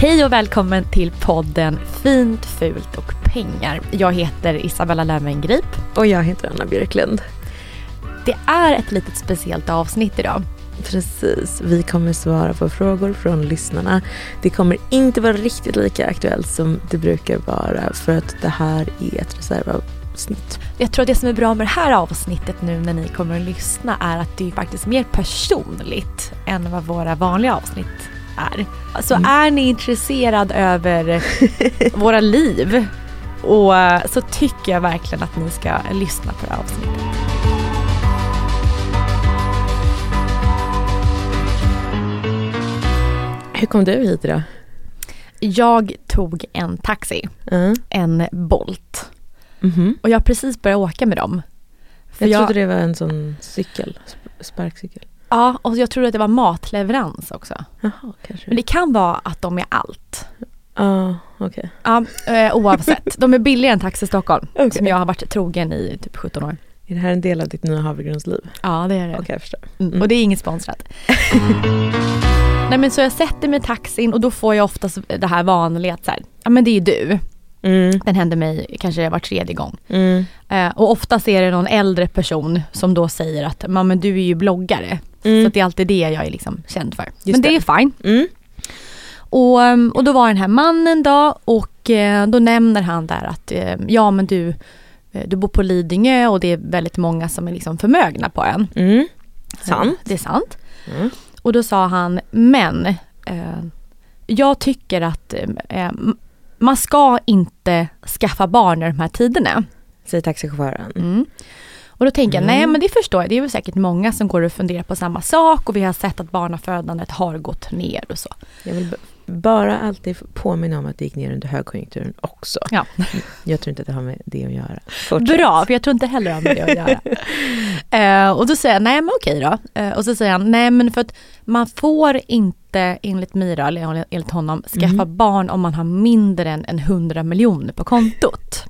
Hej och välkommen till podden Fint, fult och pengar. Jag heter Isabella Löwengrip. Och jag heter Anna Björklund. Det är ett litet speciellt avsnitt idag. Precis, vi kommer svara på frågor från lyssnarna. Det kommer inte vara riktigt lika aktuellt som det brukar vara för att det här är ett reservavsnitt. Jag tror att det som är bra med det här avsnittet nu när ni kommer att lyssna är att det är faktiskt mer personligt än vad våra vanliga avsnitt är. Så mm. är ni intresserad över våra liv och så tycker jag verkligen att ni ska lyssna på det här avsnittet. Hur kom du hit idag? Jag tog en taxi, Mm. en Bolt. Mhm. Och jag har precis börjat åka med dem. För Jag trodde det var en sån cykel, sp- sparkcykel. Ja, och jag trodde att det var matleverans också. Jaha, kanske. Men det kan vara att de är allt. Ja, okej. Ja, eh, oavsett. De är billigare än Taxi Stockholm, Okej. som jag har varit trogen i typ 17 år. Är det här en del av ditt nya havregrynsliv? Ja, det är det. Okej, jag förstår. Mm. Och det är inget sponsrat. Nej men så jag sätter mig i taxin och då får jag oftast det här vanliga att så här, ja men det är du. Mm. Den händer mig kanske var tredje gång. Mm. Eh, och oftast är det någon äldre person som då säger att "Ja, men du är ju bloggare. Mm. Så det är alltid det jag är liksom känd för. Just men det, det. är fine. Mm. Och, ehm, och då var den här mannen då och eh, då nämner han där att eh, ja men du, eh, du bor på Lidingö och det är väldigt många som är liksom förmögna på ön. Mm. Sant. Det är sant. Mm. Och då sa han, men eh, jag tycker att eh, man ska inte skaffa barn i de här tiderna. Säger taxichauffören. Mm. Och då tänker jag, Mm. nej men det förstår jag, det är väl säkert många som går och funderar på samma sak och vi har sett att barnafödandet har gått ner och så. Jag vill bara alltid påminna om att det gick ner under högkonjunkturen också. Ja. Jag tror inte att det har med det att göra. Fortsätt. Bra, för jag tror inte heller om det att göra. Eh, och då säger jag, nej men okej då. Eh, och så säger han, nej men för att man får inte enligt Mira, eller enligt honom, skaffa Mm. barn om man har mindre än, än 100 miljoner på kontot.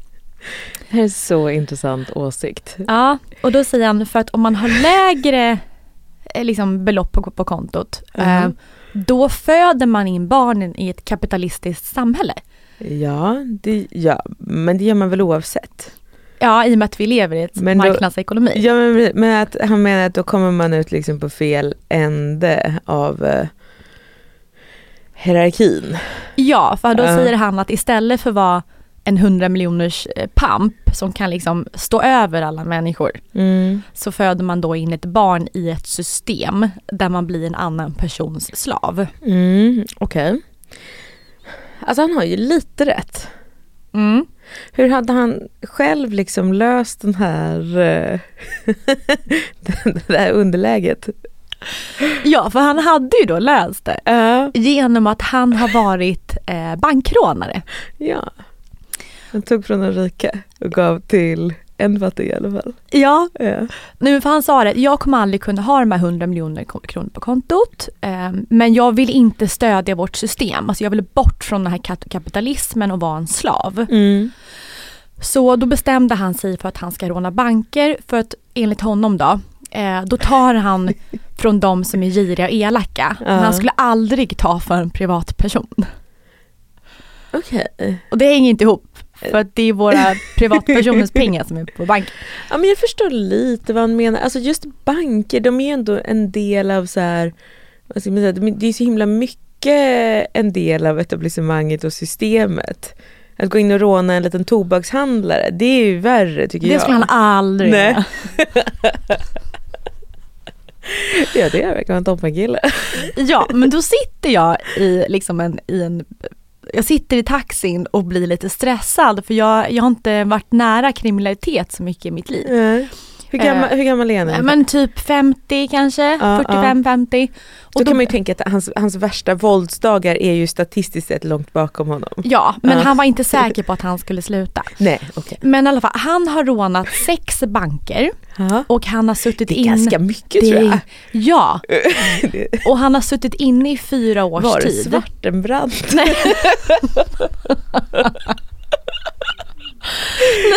Det här är så intressant åsikt. Ja, och då säger han, för att om man har lägre eh, liksom, belopp på, på kontot, eh, Mhm. Då föder man in barnen i ett kapitalistiskt samhälle. Ja, det, ja, men det gör man väl oavsett. Ja, i och med att vi lever i ett Men då- marknadsekonomi. Ja, men, men att, han menar att då kommer man ut liksom på fel ände av eh, hierarkin. Ja, för då Ja. säger han att istället för att vara en 100 miljoners eh, pamp som kan liksom stå över alla människor Mm. så föder man då in ett barn i ett system där man blir en annan persons slav. Mm, Okej. Alltså han har ju lite rätt. Mm. Hur hade han själv liksom löst den här, eh, det här underläget? Ja, för han hade ju då löst det genom att han har varit eh, bankrånare. Ja. Han tog från de rika och gav till en fattig i alla fall. Ja, Ja. nu för han sa det, jag kommer aldrig kunna ha de här 100 miljoner kronor på kontot. Eh, men jag vill inte stödja vårt system. Alltså jag vill bort från den här kapitalismen och vara en slav. Mm. Så då bestämde han sig för att han ska råna banker för att enligt honom då, eh, då tar han från de som är giriga och elaka. Men han skulle aldrig ta för en privatperson. Okej. Och det hänger inte ihop. För att det är våra privatpersoners pengar som är på banken. Ja men jag förstår lite vad han menar. Alltså just banker, de är ju ändå en del av så här, vad ska man säga, de- det är så himla mycket en del av etablissemanget och systemet. Att gå in och råna en liten tobakshandlare, det är ju värre tycker Det jag. skulle han aldrig Nej. göra. Ja det verkar vara en toppenkille. Ja, men då sitter jag i liksom en, i en jag sitter i taxin och blir lite stressad för jag, jag har inte varit nära kriminalitet så mycket i mitt liv. Hur gammal, hur gammal är han? Eh? Men typ 50 kanske, Ja, 45-50. Då kan man ju tänka att hans, hans värsta våldsdagar är ju statistiskt sett långt bakom honom. Ja, men Ja. han var inte säker på att han skulle sluta. Nej, okej. Men i alla fall, han har rånat sex banker och han har suttit Det är in... ganska mycket Det- tror jag. Ja, och han har suttit inne i fyra års Var det tid. Svartenbrandt? Nej.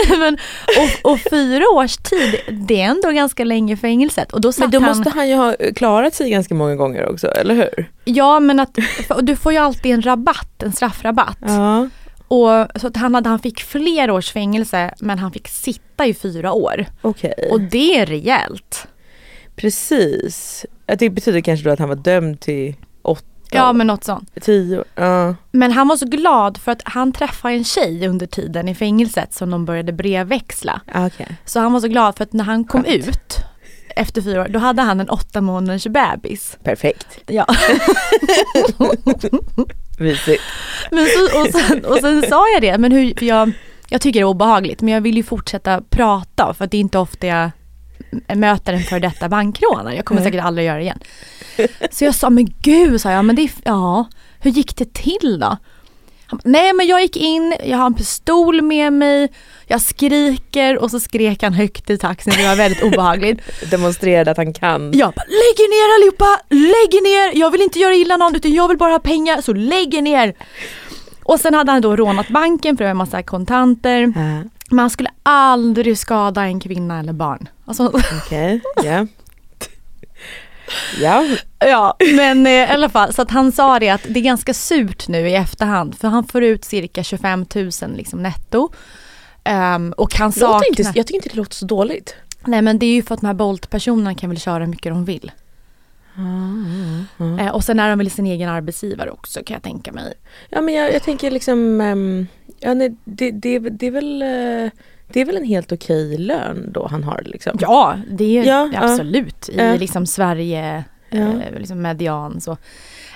Nej, men, och, och fyra års tid, det är ändå ganska länge fängelset. Och då Men då han, måste han ju ha klarat sig ganska många gånger också, eller hur? Ja men att, du får ju alltid en rabatt, en straffrabatt. Ja. Och, så att han, hade, han fick flera års fängelse men han fick sitta i fyra år. Okej. Och det är rejält. Precis. Det betyder kanske då att han var dömd till åtta, Ja men något sånt. tio. Ja. Men han var så glad för att han träffade en tjej under tiden i fängelset som de började brevväxla. Okej. Så han var så glad för att när han kom Skönt. ut efter fyra år, då hade han en åtta månaders bebis. Perfekt. Ja. Mysigt. Men så, och, sen, och sen sa jag det, men hur, jag, jag tycker det är obehagligt men jag vill ju fortsätta prata för att det är inte ofta jag möter en för detta bankrånare. Jag kommer säkert aldrig göra det igen. Så jag sa, men gud, sa jag, men det är, ja, hur gick det till då? Han, Nej men jag gick in, jag har en pistol med mig, jag skriker och så skrek han högt i taxin, det var väldigt obehagligt. Demonstrerade att han kan. Jag bara, lägg er ner allihopa, lägg er ner, jag vill inte göra illa någon utan jag vill bara ha pengar, så lägg er ner. Och sen hade han då rånat banken för det var en massa kontanter. Ja, Men han skulle aldrig skada en kvinna eller barn. Alltså, Okej, ja. Ja, ja, men eh, i alla fall så att han sa det att det är ganska surt nu i efterhand för han får ut cirka 25 000 liksom netto. Ehm, och han saknar... inte, jag tycker inte det låter så dåligt. Nej men det är ju för att de här Bolt-personerna kan väl köra hur mycket de vill. Eh, och sen är de väl sin egen arbetsgivare också kan jag tänka mig. Ja men jag, jag tänker liksom, ehm, ja, nej, det, det, det, är väl, eh, det är väl en helt okej lön då han har liksom. Ja, det är Ja, är ja. absolut i liksom Sverige, Ja. eh, liksom median så.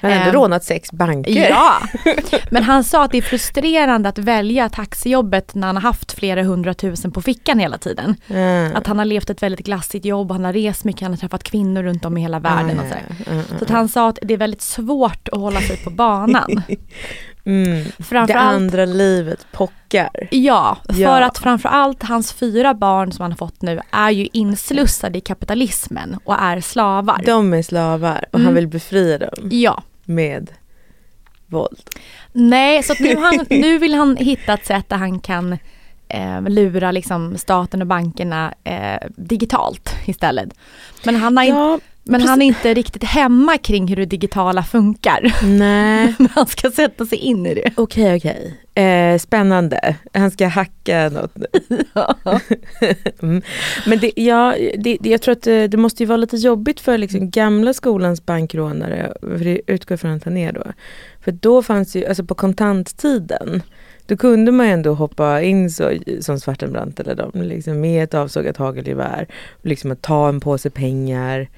Han har ändå Ehm, rånat sex banker. Ja, men han sa att det är frustrerande att välja taxijobbet när han har haft flera hundratusen på fickan hela tiden. Ja. Att han har levt ett väldigt glassigt jobb, han har rest mycket, han har träffat kvinnor runt om i hela världen och sådär. Ja. Så att han sa att det är väldigt svårt att hålla sig på banan. Mm. Det Framförallt, andra livet pockar. ja, för Ja. att framförallt hans fyra barn som han har fått nu är ju inslussade i kapitalismen och är slavar. De är slavar och han Mm. vill befria dem Ja, med våld. nej så att nu, han, nu vill han hitta ett sätt där han kan eh, lura liksom staten och bankerna eh, digitalt istället. Men han har inte Ja, Men han är inte riktigt hemma kring hur det digitala funkar. nej. Men han ska sätta sig in i det. Okej, okej. Eh, spännande. Han ska hacka något nu. mm. Men det, ja, det, det, jag tror att det, det måste ju vara lite jobbigt för liksom gamla skolans bankrånare, för det utgår från att han är då. För då fanns ju, alltså på kontanttiden, då kunde man ju ändå hoppa in så, som Svartenbrandt eller dem, liksom med ett avsågat hagelgevär, liksom att ta en påse pengar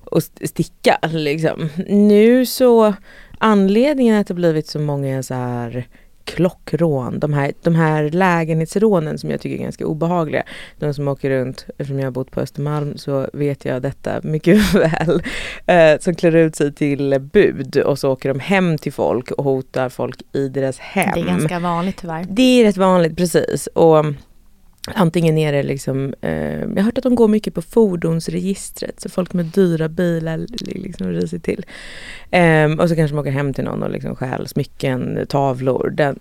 och sticka. Liksom. Nu så, anledningen att det blivit så många så här klockrån, de här, de här lägenhetsrånen som jag tycker är ganska obehagliga. De som åker runt, eftersom jag har bott på Östermalm så vet jag detta mycket väl. Eh, som klär ut sig till bud och så åker de hem till folk och hotar folk i deras hem. Det är ganska vanligt tyvärr. Det är rätt vanligt precis. Och Antingen är det liksom, eh, jag har hört att de går mycket på fordonsregistret, så folk med dyra bilar liksom risar till. Eh, och så kanske de åker hem till någon och liksom stjäl smycken, tavlor, den,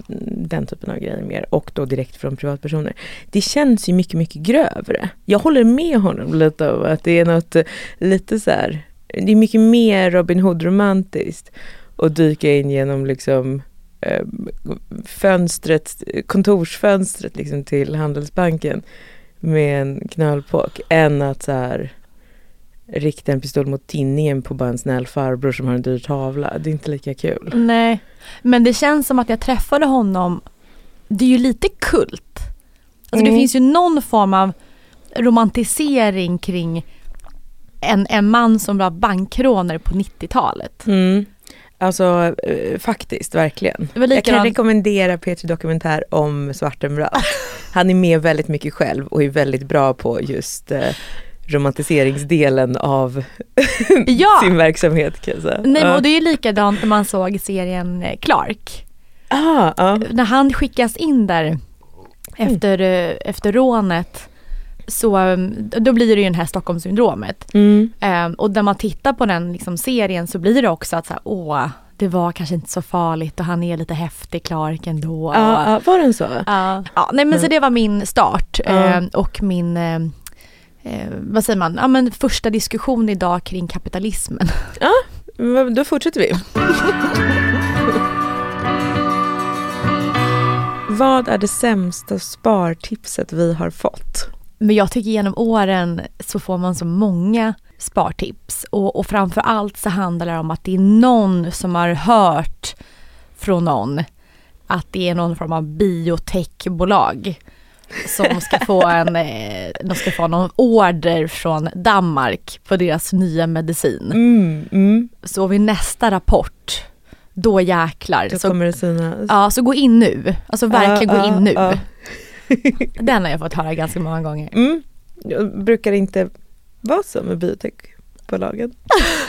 den typen av grejer mer. Och då direkt från privatpersoner. Det känns ju mycket, mycket grövre. Jag håller med honom lite om att det är något eh, lite så här, det är mycket mer Robin Hood-romantiskt att dyka in genom liksom fönstret, kontorsfönstret liksom till Handelsbanken med en knölpåk än att så här rikta en pistol mot tinningen på bara en snäll farbror som har en dyr tavla. Det är inte lika kul. Nej, men det känns som att jag träffade honom, det är ju lite kult. Alltså mm. det finns ju någon form av romantisering kring en, en man som var bankrånare på 90-talet. Mm. Alltså eh, faktiskt, verkligen. Jag kan rekommendera P3 Dokumentär om Svartenbrandt. Han är med väldigt mycket själv och är väldigt bra på just eh, romantiseringsdelen av ja. sin verksamhet kan jag säga. Nej, och det är ju likadant när man såg serien eh, Clark. Ah, ah. När han skickas in där efter, mm. efter rånet så då blir det ju det här Stockholmssyndromet. Mm. Um, och när man tittar på den liksom, serien så blir det också att så här, åh, det var kanske inte så farligt och han är lite häftig Clark ändå. Ja, ja var den så? Ja, ja nej men mm. så det var min start um, och min eh, vad säger man, ja men första diskussion idag kring kapitalismen. Ja, då fortsätter vi. Vad är det sämsta spartipset vi har fått? Men jag tycker genom åren så får man så många spartips och, och framför allt så handlar det om att det är någon som har hört från någon att det är någon form av biotechbolag som ska få en, eh, de ska få någon order från Danmark på deras nya medicin. Mm, mm. Så vid nästa rapport, då jäklar. Då så, kommer det synas. Ja, så gå in nu. Alltså verkligen uh, gå in nu. Uh, Den har jag fått höra ganska många gånger. Mm. Jag brukar inte vara så med biotechbolagen.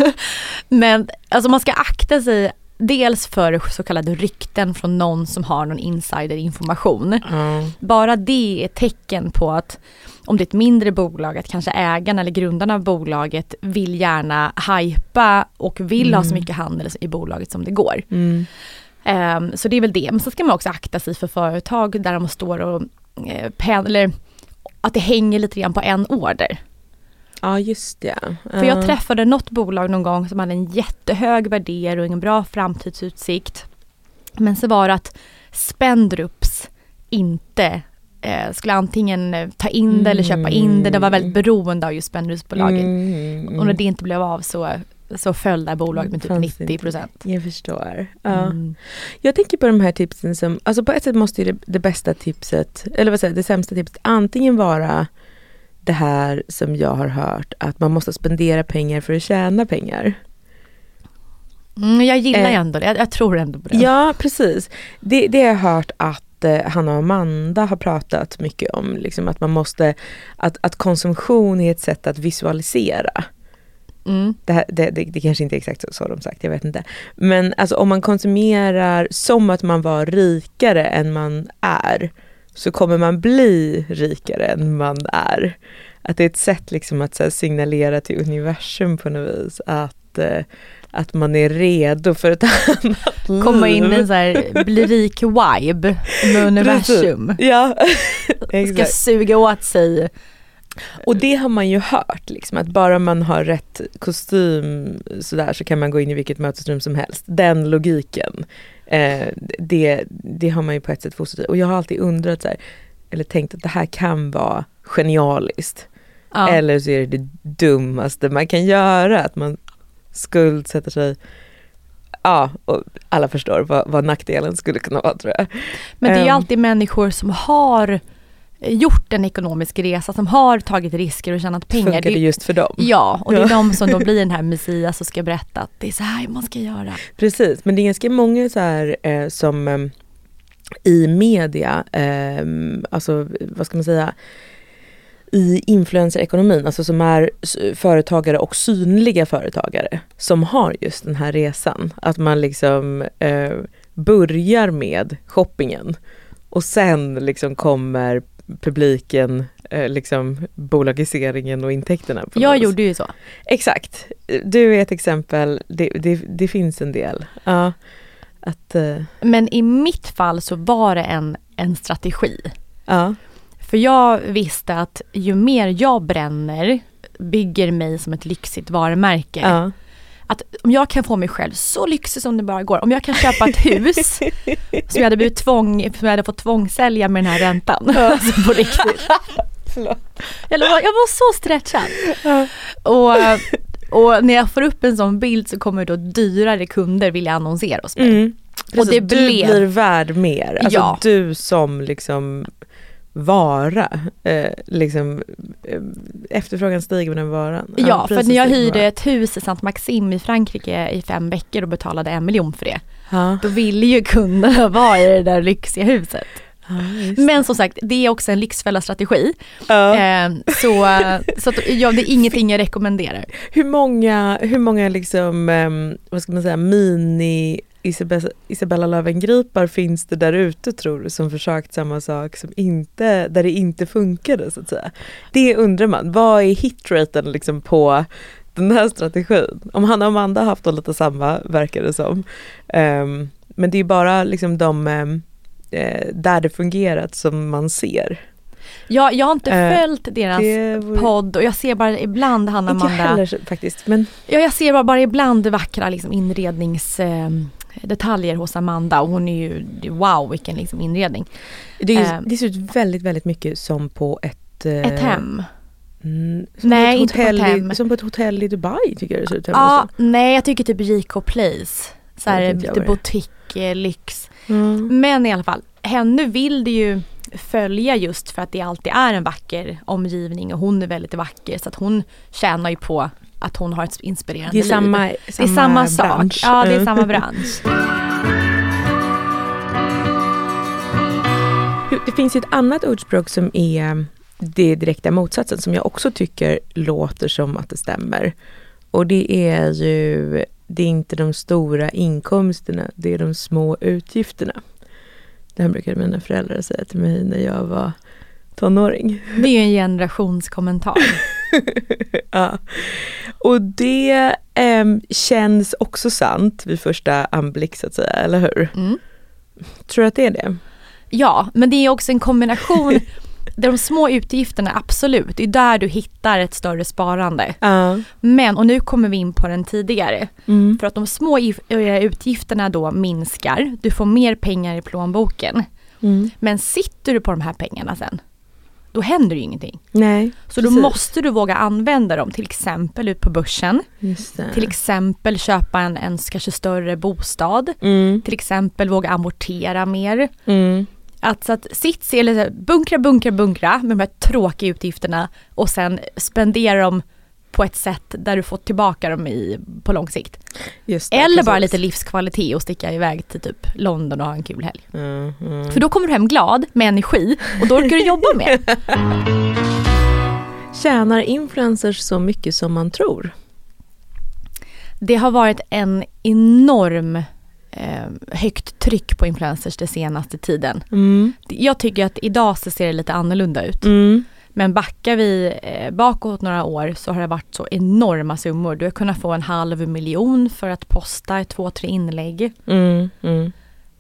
Men alltså man ska akta sig dels för så kallade rykten från någon som har någon insiderinformation. Mm. Bara det är tecken på att om det är ett mindre bolag, att kanske ägarna eller grundarna av bolaget vill gärna hypa och vill mm. ha så mm. mycket handel i bolaget som det går. Mm. Um, så det är väl det. Men så ska man också akta sig för företag där de står och pen, eller att det hänger lite grann på en order. Ja just det. För jag träffade något bolag någon gång som hade en jättehög värdering och en bra framtidsutsikt. Men så var det att Spendrups inte eh, skulle antingen eh, ta in det eller köpa in det. Det var väldigt beroende av just Spendrupsbolagen. Mm. Och när det inte blev av så så föll det här bolaget med typ 90 procent. Jag förstår. Ja. Mm. Jag tänker på de här tipsen som, alltså på ett sätt måste det, det bästa tipset, eller vad säger det sämsta tipset antingen vara det här som jag har hört, att man måste spendera pengar för att tjäna pengar. Mm, jag gillar eh, ändå det, jag, jag, tror ändå på det. Ja, precis. Det, det har jag hört att eh, Hanna och Amanda har pratat mycket om, liksom att man måste, att, att konsumtion är ett sätt att visualisera. Mm. Det, här, det, det, det, kanske inte är exakt så, så de sagt, jag vet inte. Men alltså om man konsumerar som att man var rikare än man är, så kommer man bli rikare än man är. Att det är ett sätt liksom att här, signalera till universum på något vis att, eh, att man är redo för ett annat liv. Komma in i en så här, bli rik-vibe med universum. Ja, Ska suga åt sig och det har man ju hört, liksom, att bara man har rätt kostym sådär så kan man gå in i vilket mötesrum som helst. Den logiken, eh, det, det har man ju på ett sätt fostrat Och jag har alltid undrat, så här, eller tänkt att det här kan vara genialiskt. Ja. Eller så är det det dummaste man kan göra, att man skuldsätter sig Ja, och alla förstår vad, vad nackdelen skulle kunna vara tror jag. Men det är ju ehm. alltid människor som har gjort en ekonomisk resa, som har tagit risker och tjänat pengar. Funkar det just för dem? Ja, och det är de som då blir den här Messias och ska berätta att det är så här man ska göra. Precis, men det är ganska många så här eh, som eh, i media, eh, alltså vad ska man säga, i influencerekonomin, alltså som är företagare och synliga företagare som har just den här resan. Att man liksom eh, börjar med shoppingen Och sen liksom kommer publiken, eh, liksom bolagiseringen och intäkterna. Jag något gjorde ju så. Exakt. Du är ett exempel, det, det, det finns en del. Ja, att, eh, Men i mitt fall så var det en, en strategi. ja. För jag visste att ju mer jag bränner bygger mig som ett lyxigt varumärke. ja. Att om jag kan få mig själv så lyxig som det bara går, om jag kan köpa ett hus som jag hade, blivit tvång, som jag hade fått tvångssälja med den här räntan. Alltså på riktigt. Jag, var, jag var så stretchad. Och, och när jag får upp en sån bild så kommer då dyrare kunder vilja annonsera hos mig. Mm. Precis, det du blev- blir värd mer. Alltså Ja. du som liksom vara, eh, liksom eh, efterfrågan stiger med den varan. Ja, för att priset när jag hyrde ett hus i Saint Maxim i Frankrike i fem veckor och betalade en miljon för det. Ja. Då ville ju kunderna vara i det där lyxiga huset. Ja, Men som sagt, det är också en lyxfälla-strategi. Ja. Eh, så så att, ja, det är ingenting jag rekommenderar. Hur många, hur många liksom, ehm, vad ska man säga, mini Isabella, Isabella Löwengripar finns det där ute tror du som försökt samma sak som inte, där det inte funkade så att säga. Det undrar man, vad är hitraten liksom på den här strategin? Om Hanna och Amanda har haft då lite samma verkar det som. Um, men det är bara liksom de um, där det fungerat som man ser. Jag, jag har inte Eh, följt deras vore podd och jag ser bara ibland Hanna inte jag Amanda. heller faktiskt men Ja, jag ser bara, bara ibland vackra liksom, inredningsdetaljer detaljer hos Amanda och hon är ju, wow vilken liksom, inredning. det, är, Eh. det ser ut väldigt väldigt mycket som på ett eh, Ett hem. Mm, Nej, inte på ett hem. I, som på ett hotell i Dubai tycker jag det ser ut Ja, nej jag tycker typ Rico Place. Så här, lite boutique, eh, lyx. Mm. Men i alla fall, henne vill det ju följa just för att det alltid är en vacker omgivning och hon är väldigt vacker så att hon tjänar ju på att hon har ett inspirerande Det är liv. samma, det är samma sak. bransch. Ja, det är Mm. samma bransch. Det finns ett annat ordspråk som är det direkta motsatsen som jag också tycker låter som att det stämmer. Och det är ju, det är inte de stora inkomsterna, det är de små utgifterna. Det här brukade mina föräldrar säga till mig när jag var tonåring. Det är en generationskommentar. ja. Och det em, känns också sant vid första anblick så att säga, eller hur? Mm. Tror du att det är det? Ja, men det är också en kombination. De små utgifterna, absolut, det är där du hittar ett större sparande. Ja. Men, och nu kommer vi in på den tidigare, Mm. för att de små eh, utgifterna då minskar, du får mer pengar i plånboken. Mm. Men sitter du på de här pengarna sen, då händer ju ingenting. Nej, Så då precis. måste du våga använda dem, till exempel ut på börsen, till exempel köpa en, en kanske större bostad, Mm. till exempel våga amortera mer. Mm. Att, så att sitt, eller så här, bunkra, bunkra, bunkra med de här tråkiga utgifterna och sen spendera dem på ett sätt där du får tillbaka dem i, på lång sikt. Det, Eller bara precis. lite livskvalitet och sticka iväg till typ London och ha en kul helg. Mm, mm. För då kommer du hem glad, med energi och då orkar du jobba mer. Tjänar influencers så mycket som man tror? Det har varit en enorm högt tryck på influencers den senaste tiden. Mm. Jag tycker att idag så ser det lite annorlunda ut. Mm. Men backar vi eh, bakåt några år så har det varit så enorma summor. Du har kunnat få en halv miljon för att posta två, tre inlägg. Mm. Mm.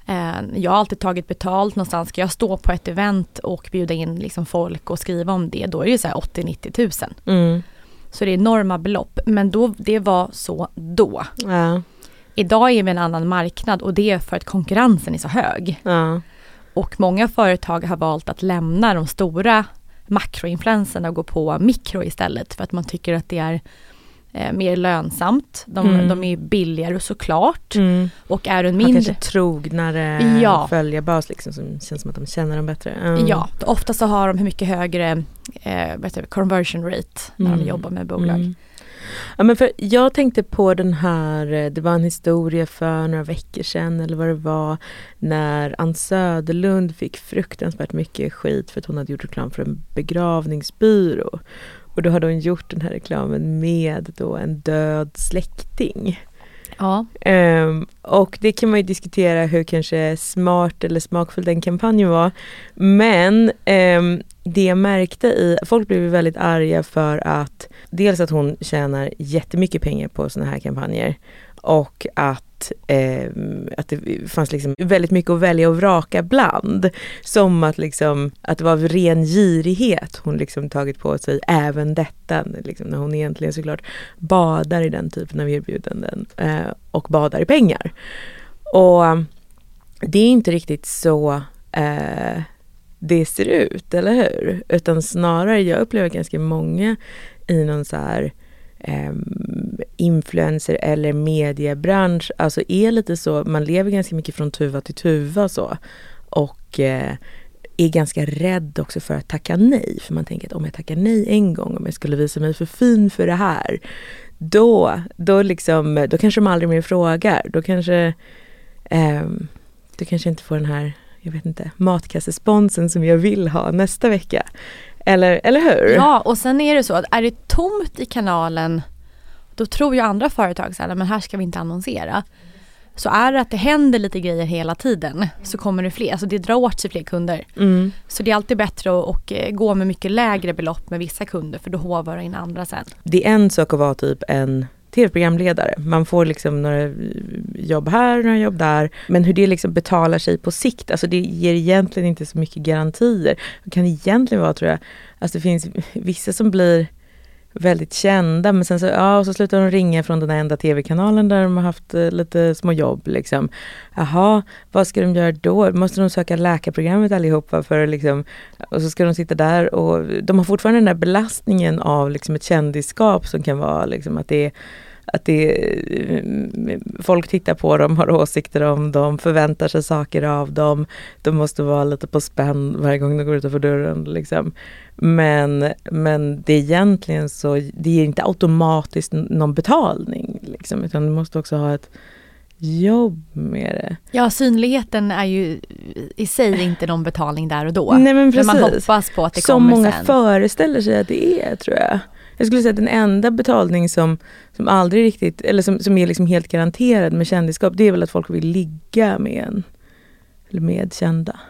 Eh, jag har alltid tagit betalt någonstans. Ska jag stå på ett event och bjuda in liksom folk och skriva om det, då är det så här 80-90 tusen. Mm. Så det är enorma belopp. Men då, det var så då. Ja. Idag är vi en annan marknad och det är för att konkurrensen är så hög. Ja. Och många företag har valt att lämna de stora makroinfluenserna och gå på mikro istället för att man tycker att det är eh, mer lönsamt. De, Mm. de är billigare såklart. Mm. Och är en mindre... kanske trognare Ja. följarbas liksom som känns som att de känner dem bättre. Mm. Ja, ofta så har de mycket högre eh, conversion rate när Mm. de jobbar med bolag. Ja, men för jag tänkte på den här, eh, det var en historia för några veckor sedan eller vad det var, när Ann Söderlund fick fruktansvärt mycket skit för att hon hade gjort reklam för en begravningsbyrå. Och då hade hon gjort den här reklamen med då en död släkting. Ja. Um, och det kan man ju diskutera hur kanske smart eller smakfull den kampanjen var. Men um, det jag märkte i, folk blev väldigt arga för att dels att hon tjänar jättemycket pengar på sådana här kampanjer och att, eh, att det fanns liksom väldigt mycket att välja och vraka bland. Som att, liksom, att det var av ren girighet hon liksom tagit på sig även detta. Liksom, när hon egentligen såklart badar i den typen av erbjudanden eh, och badar i pengar. Och det är inte riktigt så eh, det ser ut, eller hur? Utan snarare, jag upplever ganska många i någon så här eh, influencer eller mediebransch, alltså är lite så, man lever ganska mycket från tuva till tuva så. Och eh, är ganska rädd också för att tacka nej. För man tänker att om jag tackar nej en gång, om jag skulle visa mig för fin för det här, då, då, liksom, då kanske de aldrig mer frågar. Då kanske, eh, du kanske inte får den här, jag vet inte, matkassesponsen som jag vill ha nästa vecka. Eller, eller hur? Ja, och sen är det så att är det tomt i kanalen då tror ju andra företag så här, men här ska vi inte annonsera. Så är det att det händer lite grejer hela tiden så kommer det fler, alltså det drar åt sig fler kunder. Mm. Så det är alltid bättre att och, eh, gå med mycket lägre belopp med vissa kunder för då hovar det in andra sen. Det är en sak att vara typ en tv-programledare. Man får liksom några jobb här, några jobb där. Men hur det liksom betalar sig på sikt, alltså det ger egentligen inte så mycket garantier. Det kan egentligen vara, tror jag, alltså det finns vissa som blir väldigt kända men sen så, ja, så slutar de ringa från den enda tv-kanalen där de har haft eh, lite små jobb. Liksom. Jaha, vad ska de göra då? Måste de söka läkarprogrammet allihopa? För liksom, och så ska de sitta där och de har fortfarande den där belastningen av liksom, ett kändisskap som kan vara liksom, att det är att det, folk tittar på dem, har åsikter om dem, förväntar sig saker av dem. De måste vara lite på spänn varje gång de går utanför dörren. Liksom. Men, men det är egentligen så, det ger inte automatiskt någon betalning. Liksom, utan du måste också ha ett jobb med det. Ja, synligheten är ju i sig inte någon betalning där och då. Nej, men, precis. men man hoppas på att det Som kommer många sen. föreställer sig att det är, tror jag. Jag skulle säga att den enda betalning som, som aldrig riktigt, eller som, som är liksom helt garanterad med kändisskap, det är väl att folk vill ligga med en. Eller med kända.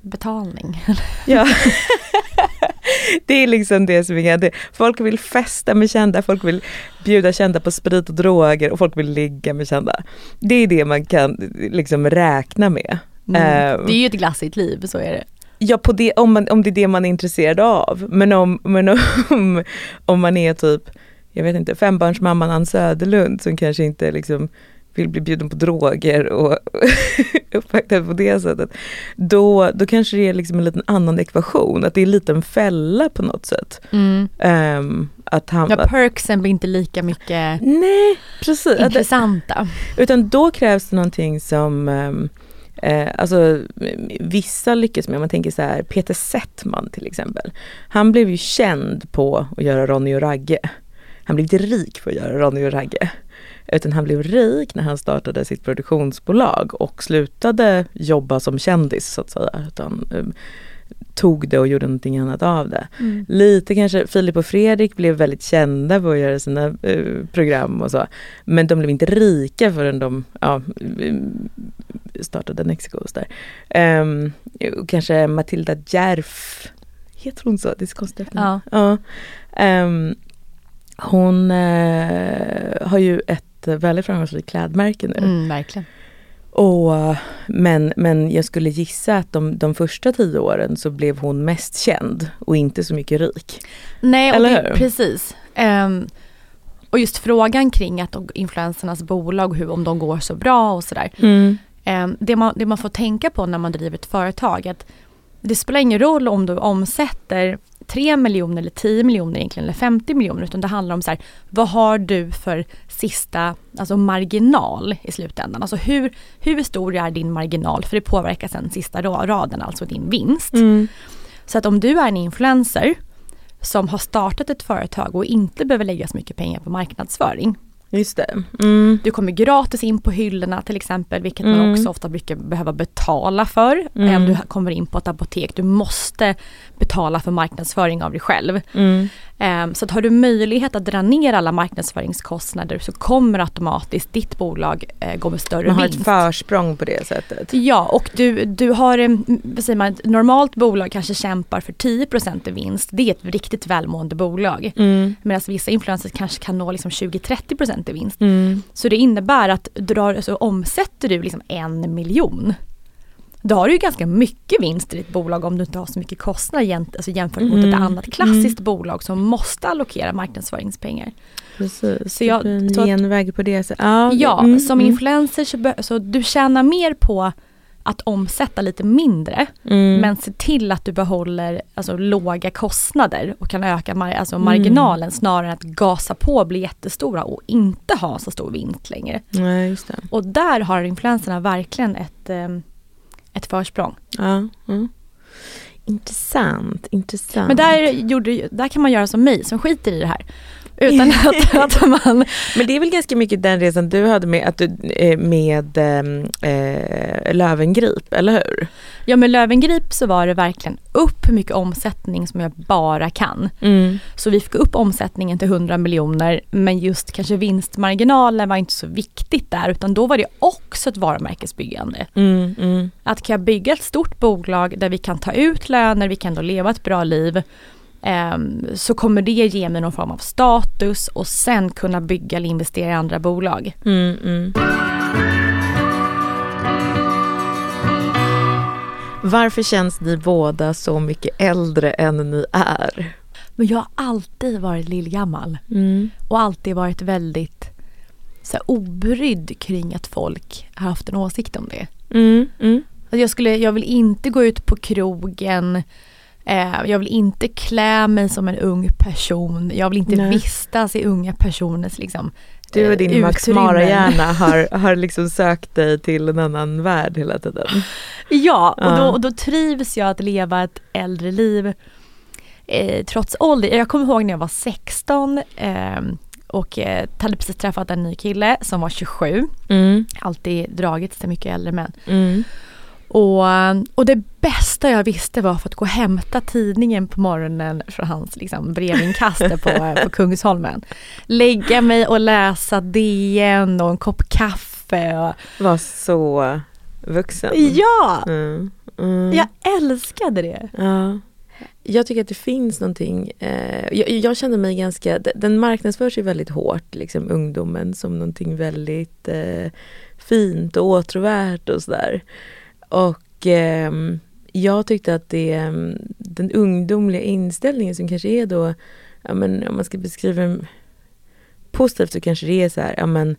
Betalning. Ja. det är liksom det som är det. Folk vill festa med kända, folk vill bjuda kända på sprit och droger och folk vill ligga med kända. Det är det man kan liksom räkna med. Mm. Eh, Det är ju ett glassigt liv, så är det. Ja, på det, om, man, om det är det man är intresserad av. Men om, men om, om man är typ, jag vet inte, fembarnsmamman Ann Söderlund som kanske inte liksom vill bli bjuden på droger och uppvaktad på det sättet. Då, då kanske det är liksom en liten annan ekvation, att det är lite en fälla på något sätt. Um, att han, Ja, perksen blir inte lika mycket nej, precis. Att intressanta. utan då krävs det någonting som ehm, eh, alltså, vissa lyckas med, om man tänker så här, Peter Settman till exempel. Han blev ju känd på att göra Ronny och Ragge. Han blev inte rik på att göra Ronny och Ragge. Utan han blev rik när han startade sitt produktionsbolag och slutade jobba som kändis så att säga. Utan, eh, tog det och gjorde någonting annat av det. Lite kanske, Filip och Fredrik blev väldigt kända på att göra sina eh, program och så. Men de blev inte rika förrän de ja, startade Nexigos där. Och kanske Matilda Järf, heter hon så? Det är så konstigt efternamn. Ja. Ehm, hon eh, har ju ett väldigt framgångsrikt klädmärke nu. Mm, verkligen. Och, men, men jag skulle gissa att de, de första tio åren så blev hon mest känd och inte så mycket rik. Nej, och Eller det, hur? precis. Ehm, och just frågan kring att influencernas bolag, hur, om de går så bra och sådär. Ehm, det, man, det man får tänka på när man driver ett företag, att det spelar ingen roll om du omsätter 3 miljoner eller 10 miljoner egentligen, eller 50 miljoner, utan det handlar om så här, vad har du för sista alltså marginal i slutändan? Alltså hur, hur stor är din marginal? För det påverkar sen sista ra- raden, alltså din vinst. Så att om du är en influencer som har startat ett företag och inte behöver lägga så mycket pengar på marknadsföring, Just det. Mm. Du kommer gratis in på hyllorna till exempel, vilket Mm. man också ofta brukar behöva betala för. Mm. Om du kommer in på ett apotek, du måste betala för marknadsföring av dig själv. Mm. Ehm, Så att har du möjlighet att dra ner alla marknadsföringskostnader så kommer automatiskt ditt bolag eh, gå med större Man har vinst. ett försprång på det sättet. Ja och du, du har, eh, vad säger man, ett normalt bolag kanske kämpar för 10% i vinst. Det är ett riktigt välmående bolag. Mm. Medan vissa influencers kanske kan nå liksom 20-30% i vinst. Mm. Så det innebär att drar, alltså, omsätter du liksom en miljon då har du ju ganska mycket vinst i ditt bolag om du inte har så mycket kostnader jämt, alltså jämfört mot Mm. ett annat klassiskt bolag som måste allokera marknadsföringspengar. Precis, Så jag en tror att- genväg på det sättet. Ja, Ja, mm, som mm, influencer så, så du tjänar mer på att omsätta lite mindre mm. men se till att du behåller alltså, låga kostnader och kan öka mar- alltså, Mm. marginalen snarare än att gasa på och bli jättestora och inte ha så stor vinst längre. Nej. Och där har influencerna verkligen ett, ehm, ett försprång. Ja, Mm. Intressant, intressant. Men där, gjorde, där kan man göra som mig som skiter i det här. Utan att, att man... Men det är väl ganska mycket den resan du hade med, att du, eh, med eh, Lövengrip, eller hur? Ja med Lövengrip så var det verkligen upp mycket omsättning som jag bara kan. Mm. Så vi fick upp omsättningen till 100 miljoner men just kanske vinstmarginalen var inte så viktigt där utan då var det också ett varumärkesbyggande. Mm, mm. Att kan jag bygga ett stort bolag där vi kan ta ut löner, vi kan då leva ett bra liv ehm, så kommer det ge mig någon form av status och sen kunna bygga eller investera i andra bolag. Mm, mm. Varför känns ni båda så mycket äldre än ni är? Men jag har alltid varit lillgammal Mm. och alltid varit väldigt så här, obrydd kring att folk har haft en åsikt om det. Mm, mm. Jag, skulle, jag vill inte gå ut på krogen, eh, jag vill inte klä mig som en ung person, jag vill inte Nej. vistas i unga personers liksom, Du och eh, din Max utrymmen. Mara-hjärna har, har liksom sökt dig till en annan värld hela tiden. Ja, och. Då, och då trivs jag att leva ett äldre liv eh, trots ålder. Jag kommer ihåg när jag var 16 eh, och eh, hade precis träffat en ny kille som var 27. Mm, Alltid dragits till mycket äldre män. mm. Och, och det bästa jag visste var för att gå och hämta tidningen på morgonen från hans liksom, brevinkast på, på Kungsholmen. Lägga mig och läsa DN och en kopp kaffe. Och, Var så vuxen. ja, Mm, mm. jag älskade det. Ja. Jag tycker att det finns någonting, eh, jag, jag kände mig ganska, den marknadsförs ju väldigt hårt, liksom ungdomen som någonting väldigt eh, fint och åtråvärt och sådär. Och eh, jag tyckte att det, ehm, den ungdomliga inställningen som kanske är då, ja men om man ska beskriva den positivt så kanske det är så här, ja men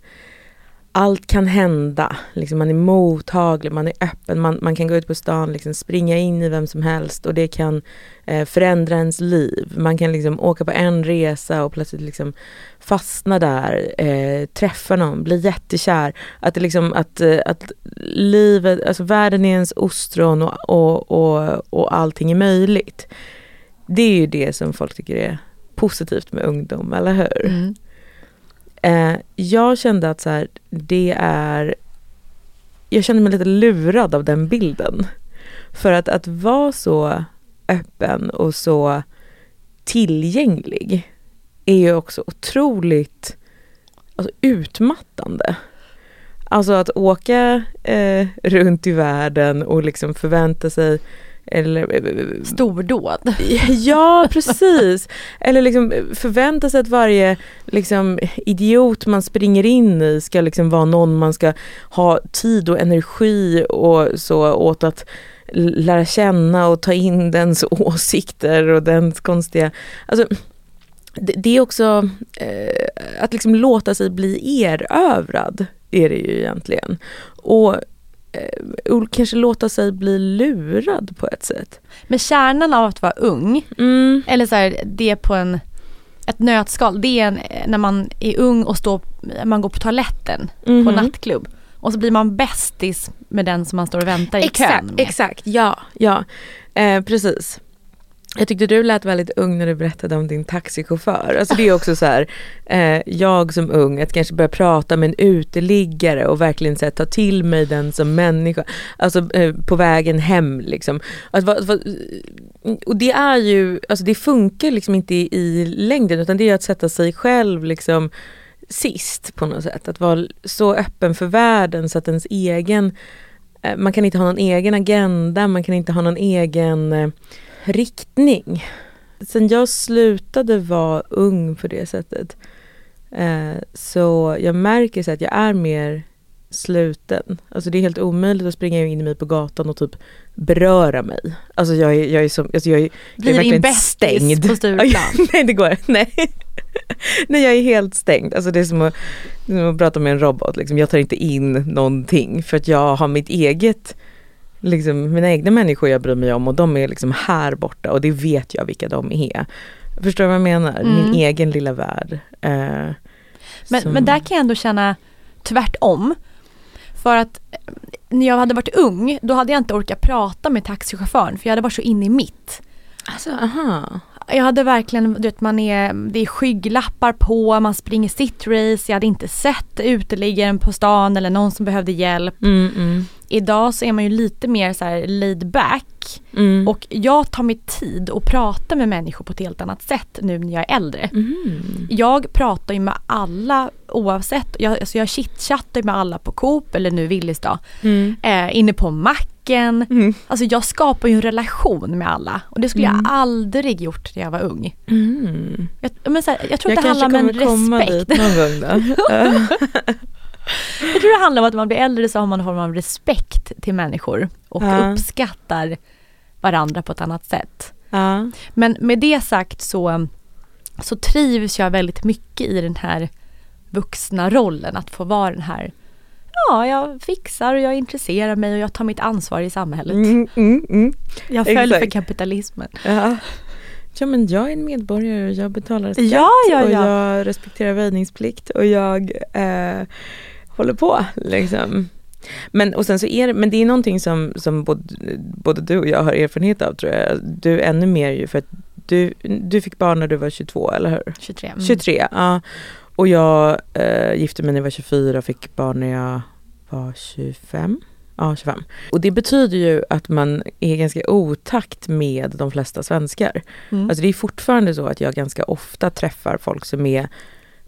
allt kan hända, liksom man är mottaglig, man är öppen, man, man kan gå ut på stan, liksom springa in i vem som helst och det kan eh, förändra ens liv. Man kan liksom åka på en resa och plötsligt liksom fastna där, eh, träffa någon, bli jättekär. Att, det liksom, att, eh, att livet, alltså världen är ens ostron och, och, och, och allting är möjligt. Det är ju det som folk tycker är positivt med ungdom, eller hur? Mm. Eh, jag kände att så här, det är... Jag kände mig lite lurad av den bilden. För att, att vara så öppen och så tillgänglig är ju också otroligt alltså, utmattande. Alltså att åka eh, runt i världen och liksom förvänta sig eller, eh, Stordåd. Ja, precis. Eller liksom förvänta sig att varje liksom, idiot man springer in i ska liksom vara någon man ska ha tid och energi och så åt att lära känna och ta in dens åsikter och dens konstiga... Alltså, det, det är också eh, att liksom låta sig bli erövrad, är det ju egentligen. Eh, och kanske låta sig bli lurad på ett sätt. Men kärnan av att vara ung, Mm. eller så här, det på en, ett nötskal, det är en, när man är ung och står, man går på toaletten på Mhm. nattklubb. Och så blir man bästis med den som man står och väntar i Exakt, kön med. exakt, ja, ja. Eh, precis. Jag tyckte du lät väldigt ung när du berättade om din taxichaufför. Alltså det är också så här, eh, jag som ung, att kanske börja prata med en uteliggare och verkligen så här, ta till mig den som människa. Alltså eh, på vägen hem liksom. Att, va, va, och det är ju, alltså det funkar liksom inte i, i längden utan det är att sätta sig själv liksom sist på något sätt. Att vara så öppen för världen så att ens egen, eh, man kan inte ha någon egen agenda, man kan inte ha någon egen eh, riktning. Sen jag slutade vara ung på det sättet eh, så jag märker så att jag är mer sluten. Alltså det är helt omöjligt att springa in i mig på gatan och typ beröra mig. Alltså jag är, jag är som, alltså jag är, Blir jag är din bästis på Stureplan? Nej det går nej. nej jag är helt stängd. Alltså det är som att, som att prata med en robot. Liksom. Jag tar inte in någonting för att jag har mitt eget liksom, mina egna människor jag bryr mig om och de är liksom här borta och det vet jag vilka de är. Förstår du vad jag menar? Mm. Min egen lilla värld. Eh, Men, som- men där kan jag ändå känna tvärtom. För att eh, när jag hade varit ung, då hade jag inte orkat prata med taxichauffören för jag hade varit så inne i mitt. Alltså, aha. Jag hade verkligen, du vet man är, det är skygglappar på, man springer sitt race, jag hade inte sett uteliggaren på stan eller någon som behövde hjälp. Mm, mm, Idag så är man ju lite mer så här laid back mm. och jag tar mig tid att prata med människor på ett helt annat sätt nu när jag är äldre. Mm. Jag pratar ju med alla oavsett, jag, alltså jag chitchattar med alla på Coop eller nu Willys då, Mm. eh, inne på macken. Mm. Alltså jag skapar ju en relation med alla och det skulle Mm. jag aldrig gjort när jag var ung. Mm. Jag, men så här, jag tror Jag att det kanske handlar om en kommer komma respekt. dit någon gång då. Jag tror det handlar om att man blir äldre så har man en form av respekt till människor och Ja. uppskattar varandra på ett annat sätt. ja. Men med det sagt så, så trivs jag väldigt mycket i den här vuxna rollen. Att få vara den här, ja jag fixar och jag intresserar mig och jag tar mitt ansvar i samhället. Mm, mm, mm. Jag föll för kapitalismen. Ja. ja men jag är en medborgare och jag betalar skatt Ja, ja, och ja. jag respekterar väjningsplikt och jag eh, håller på liksom. Men, och sen så är det, men det är någonting som, som både, både du och jag har erfarenhet av tror jag. Du ännu mer ju för att du, du fick barn när du var 22 eller hur? 23. Mm. 23, ja. Och jag eh, gifte mig när jag var 24 och fick barn när jag var 25. Ja, 25. Och det betyder ju att man är ganska otakt med de flesta svenskar. Mm. Alltså det är fortfarande så att jag ganska ofta träffar folk som är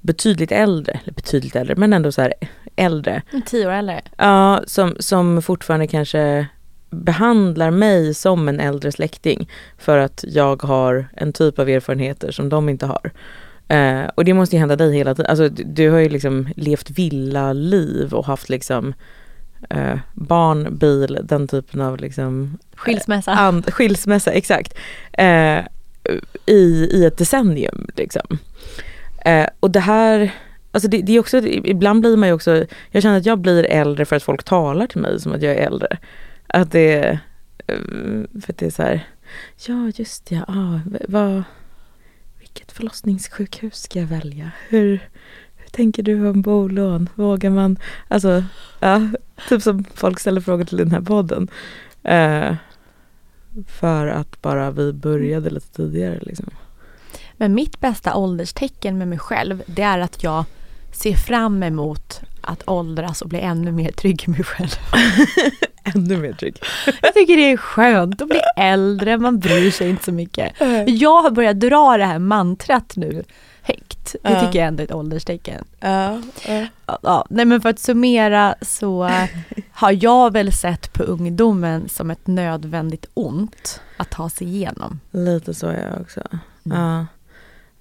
betydligt äldre, eller betydligt äldre, men ändå så här äldre. Tio år äldre. Ja, som, som fortfarande kanske behandlar mig som en äldre släkting för att jag har en typ av erfarenheter som de inte har. Eh, och det måste ju hända dig hela tiden. Alltså, du, du har ju liksom levt villa-liv och haft liksom eh, barn, bil, den typen av liksom Skilsmässa. and, skilsmässa, exakt. Eh, i, I ett decennium liksom. Eh, och det här, alltså det, det är också, ibland blir man ju också, jag känner att jag blir äldre för att folk talar till mig som att jag är äldre. Att det, eh, för att det är så här, ja just ja, ah, vad, vilket förlossningssjukhus ska jag välja? Hur, hur tänker du om bolån? Vågar man? Alltså, ja, typ som folk ställer frågor till den här podden. Eh, för att bara vi började lite tidigare liksom. Men mitt bästa ålderstecken med mig själv det är att jag ser fram emot att åldras och bli ännu mer trygg i mig själv. Ännu mer trygg. Jag tycker det är skönt att bli äldre, man bryr sig inte så mycket. Jag har börjat dra det här mantrat nu högt. Det Ja. tycker jag ändå är ett ålderstecken. Ja, Ja, Ja, nej men för att summera så har jag väl sett på ungdomen som ett nödvändigt ont att ta sig igenom. lite så är jag också. Mm.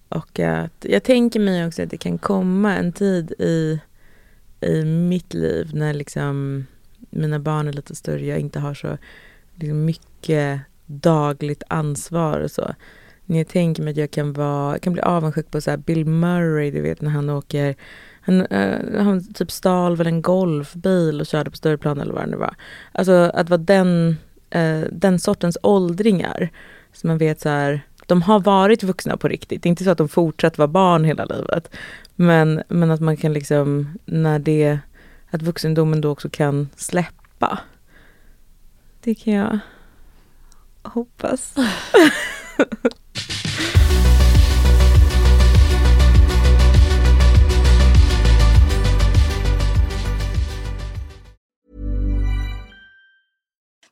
Och att, jag tänker mig också att det kan komma en tid i, i mitt liv när liksom mina barn är lite större, jag inte har så liksom mycket dagligt ansvar och så. När jag tänker mig att jag kan, vara, jag kan bli avundsjuk på så här Bill Murray, du vet när han åker han, eh, han typ stal väl en golfbil och körde på större plan eller vad det nu var. Alltså att vara den, eh, den sortens åldringar. Så man vet så här, de har varit vuxna på riktigt. Det är inte så att de fortsatt vara barn hela livet. Men, men att man kan liksom, när det, att vuxendomen då också kan släppa. Det kan jag hoppas.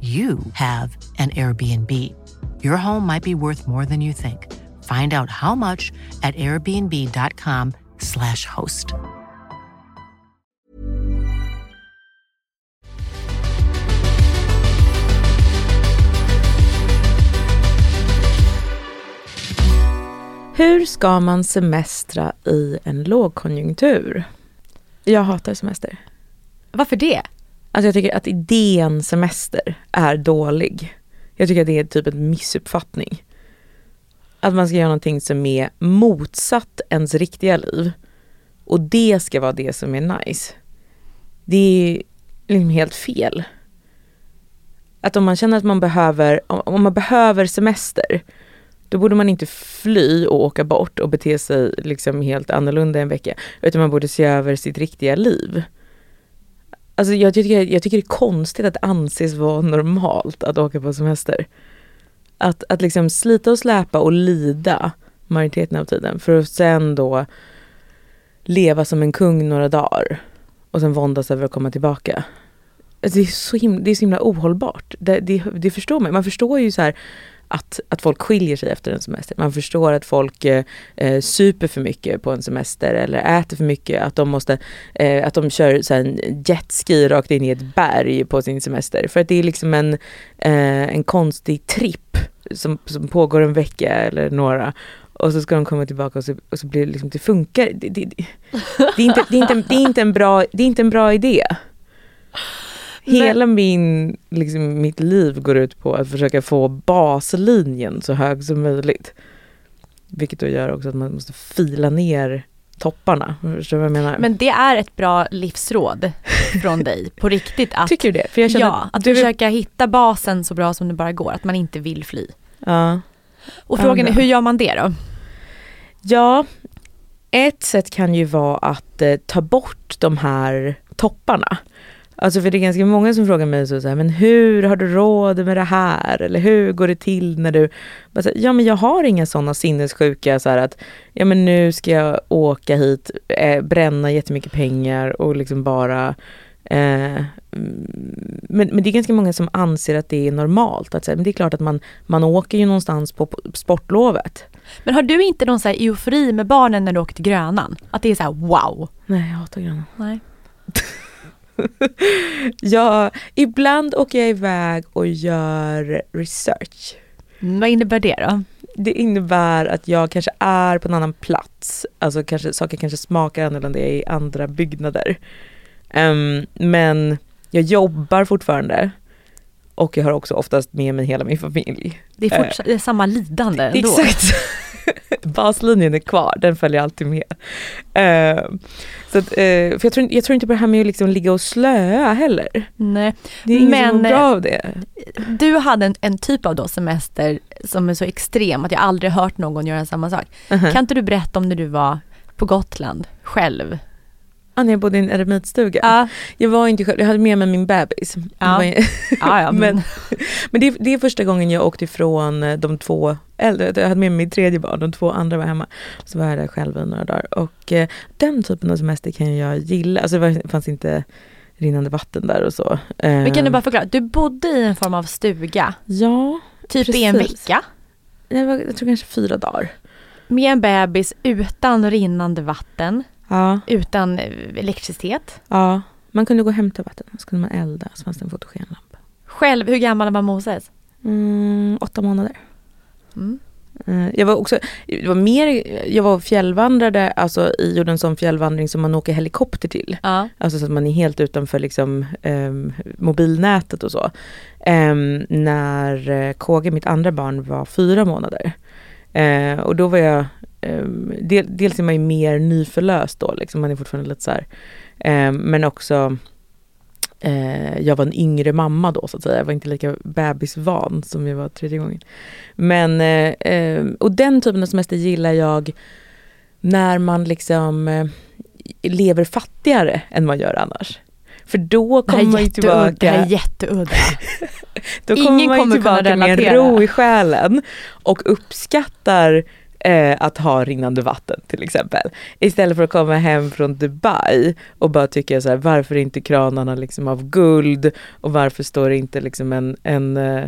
you have an Airbnb. Your home might be worth more than you think. Find out how much at airbnb.com/slash host. Hur ska man semestra i en lågkonjunktur? Jag hatar semester. Varför det? Alltså jag tycker att idén semester är dålig. Jag tycker att det är typ en missuppfattning. Att man ska göra någonting som är motsatt ens riktiga liv. Och det ska vara det som är nice. Det är liksom helt fel. Att om man känner att man behöver, om man behöver semester, då borde man inte fly och åka bort och bete sig liksom helt annorlunda en vecka. Utan man borde se över sitt riktiga liv. Alltså jag tycker, jag tycker det är konstigt att det anses vara normalt att åka på semester. Att, att liksom slita och släpa och lida majoriteten av tiden för att sen då leva som en kung några dagar och sen våndas över att komma tillbaka. Alltså det, är så himla, det är så himla ohållbart. Det, det, det förstår man. Man förstår ju så här att, att folk skiljer sig efter en semester. Man förstår att folk eh, eh, super för mycket på en semester eller äter för mycket. Att de måste, eh, att de kör så en jetski rakt in i ett berg på sin semester. För att det är liksom en, eh, en konstig tripp som, som pågår en vecka eller några. Och så ska de komma tillbaka och så, och så blir det liksom, det funkar. Det, det, det, det, är inte, det, är inte, det, är inte en bra, det är inte en bra idé. Hela min, liksom, mitt liv går ut på att försöka få baslinjen så hög som möjligt. Vilket då gör också att man måste fila ner topparna. Förstår du vad jag menar? Men det är ett bra livsråd från dig, på riktigt. Att, Tycker du det? För jag känner ja, att du... försöka hitta basen så bra som det bara går, att man inte vill fly. Ja. Och frågan är, hur gör man det då? Ja, ett sätt kan ju vara att eh, ta bort de här topparna. Alltså för det är ganska många som frågar mig så, så här, men hur har du råd med det här? Eller hur går det till när du... ja men jag har inga sådana sinnessjuka så här att, ja men nu ska jag åka hit, eh, bränna jättemycket pengar och liksom bara Eh, men, men det är ganska många som anser att det är normalt. Att, men det är klart att man, man åker ju någonstans på, på sportlovet. Men har du inte någon så här eufori med barnen när du åker till Grönan? Att det är så här wow? Nej, jag hatar Grönan. Nej. ja, ibland åker jag iväg och gör research. Mm, vad innebär det då? Det innebär att jag kanske är på en annan plats. Alltså kanske, saker kanske smakar annorlunda i andra byggnader. Um, men jag jobbar fortfarande. och jag har också oftast med mig hela min familj. Det är, fortsatt, det är samma lidande ändå. Exakt. Baslinjen är kvar, den följer alltid med. Uh, så att, uh, för jag, tror, jag tror inte på det här med att liksom ligga och slöa heller. Nej. Det är ingen Men, som bra av det. Du hade en, en, typ av då semester som är så extrem att jag aldrig hört någon göra samma sak. Uh -huh. Kan inte du berätta om när du var på Gotland själv? Ah, när jag bodde i en eremitstuga. Ja. Jag var inte själv, jag hade med mig min bebis. Ja, ja, men men, det, det, är första gången jag åkte ifrån eh, de två äldre, jag hade med mig mitt tredje barn, de två andra var hemma. Så var jag där själv i några dagar. Och eh, den typen av semester kan jag gilla. Alltså det fanns inte rinnande vatten där och så. Men kan du bara förklara, du bodde i en form av stuga? Ja, Typ precis. i en vecka? Jag, var, jag tror kanske fyra dagar. Med en bebis utan rinnande vatten? Ja. Utan eh, elektricitet? Ja, man kunde gå och hämta vatten, så kunde man elda, så fanns det en fotogenlampa. Själv, hur gammal var Moses? Mm, åtta månader. Mm. Jag var också, det var mer, jag var fjällvandrare, alltså i gjorde en sån fjällvandring som man åker helikopter till. Ja. Alltså så att man är helt utanför liksom, um, mobilnätet och så. Um, när KG, mitt andra barn, var fyra månader. Uh, och då var jag, um, del, dels är man ju mer nyförlöst då, liksom, man är fortfarande lite så här, men också Eh, jag var en yngre mamma då så att säga. Jag var inte lika bebisvan som jag var tredje gången. Men, eh, eh, och den typen av semester gillar jag när man liksom eh, lever fattigare än man gör annars. För då kommer man ju tillbaka... Det här är jätteudda. då kommer Ingen man kommer tillbaka med en ro i själen och uppskattar eh, att ha rinnande vatten till exempel. Istället för att komma hem från Dubai och bara tycka så här, varför är inte kranarna liksom av guld och varför står det inte liksom en, en eh,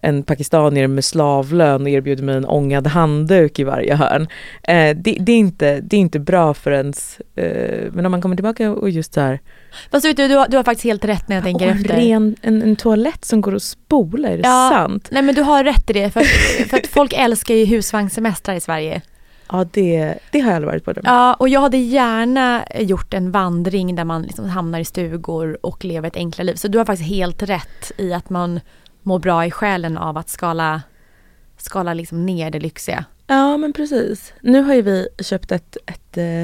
en pakistanier med slavlön och erbjuder mig en ångad handduk i varje hörn. Eh, det, det, är inte, det är inte bra för ens, eh, men om man kommer tillbaka och just så här. Fast vet du, du har, du har faktiskt helt rätt när jag tänker och en, efter. ren, en, en toalett som går att spola, är det Ja. sant? Nej men du har rätt i det, för, för att folk älskar ju husvagnssemestrar i Sverige. Ja det, det har jag aldrig varit på. Ja, och jag hade gärna gjort en vandring där man liksom hamnar i stugor och lever ett enklare liv. Så du har faktiskt helt rätt i att man mår bra i själen av att skala, skala liksom ner det lyxiga. Ja men precis. Nu har ju vi köpt ett, ett, eh,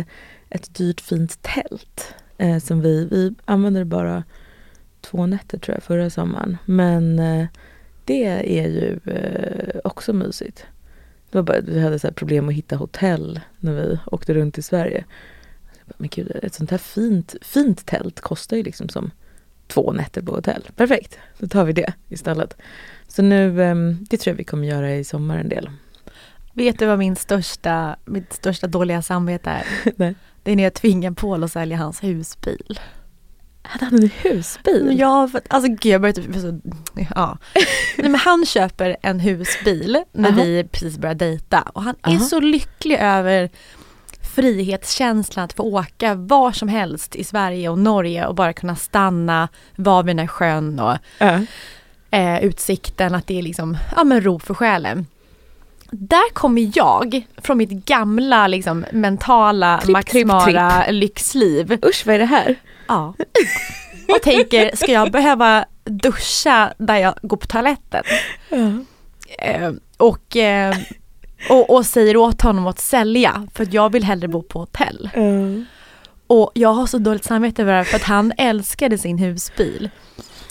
ett dyrt fint tält. Eh, som vi, vi använde det bara två nätter tror jag förra sommaren. Men eh, det är ju eh, också mysigt. Det var bara, vi hade så här problem att hitta hotell när vi åkte runt i Sverige. Men gud, ett sånt här fint, fint tält kostar ju liksom som två nätter på hotell. Perfekt, då tar vi det istället. Så nu, ehm, det tror jag vi kommer göra i sommar en del. Vet du vad min största, mitt största dåliga samvete är? Nej. Det är när jag tvingar Paul att sälja hans husbil. Hade han en husbil? Ja, för alltså gud jag börjar typ, så, ja. Nej, men han köper en husbil när Aha. vi precis börjar dejta och han är Aha. så lycklig över frihetskänslan att få åka var som helst i Sverige och Norge och bara kunna stanna, vara vid den här sjön och Ja. eh, utsikten, att det är liksom, ja men ro för själen. Där kommer jag från mitt gamla liksom mentala tripp, maximala lyxliv. Usch, vad är det här? Ja. Och tänker, ska jag behöva duscha där jag går på toaletten? Eh, och, eh, och, och säger åt honom att sälja för att jag vill hellre bo på hotell. Och jag har så dåligt samvete över det här för att han älskade sin husbil.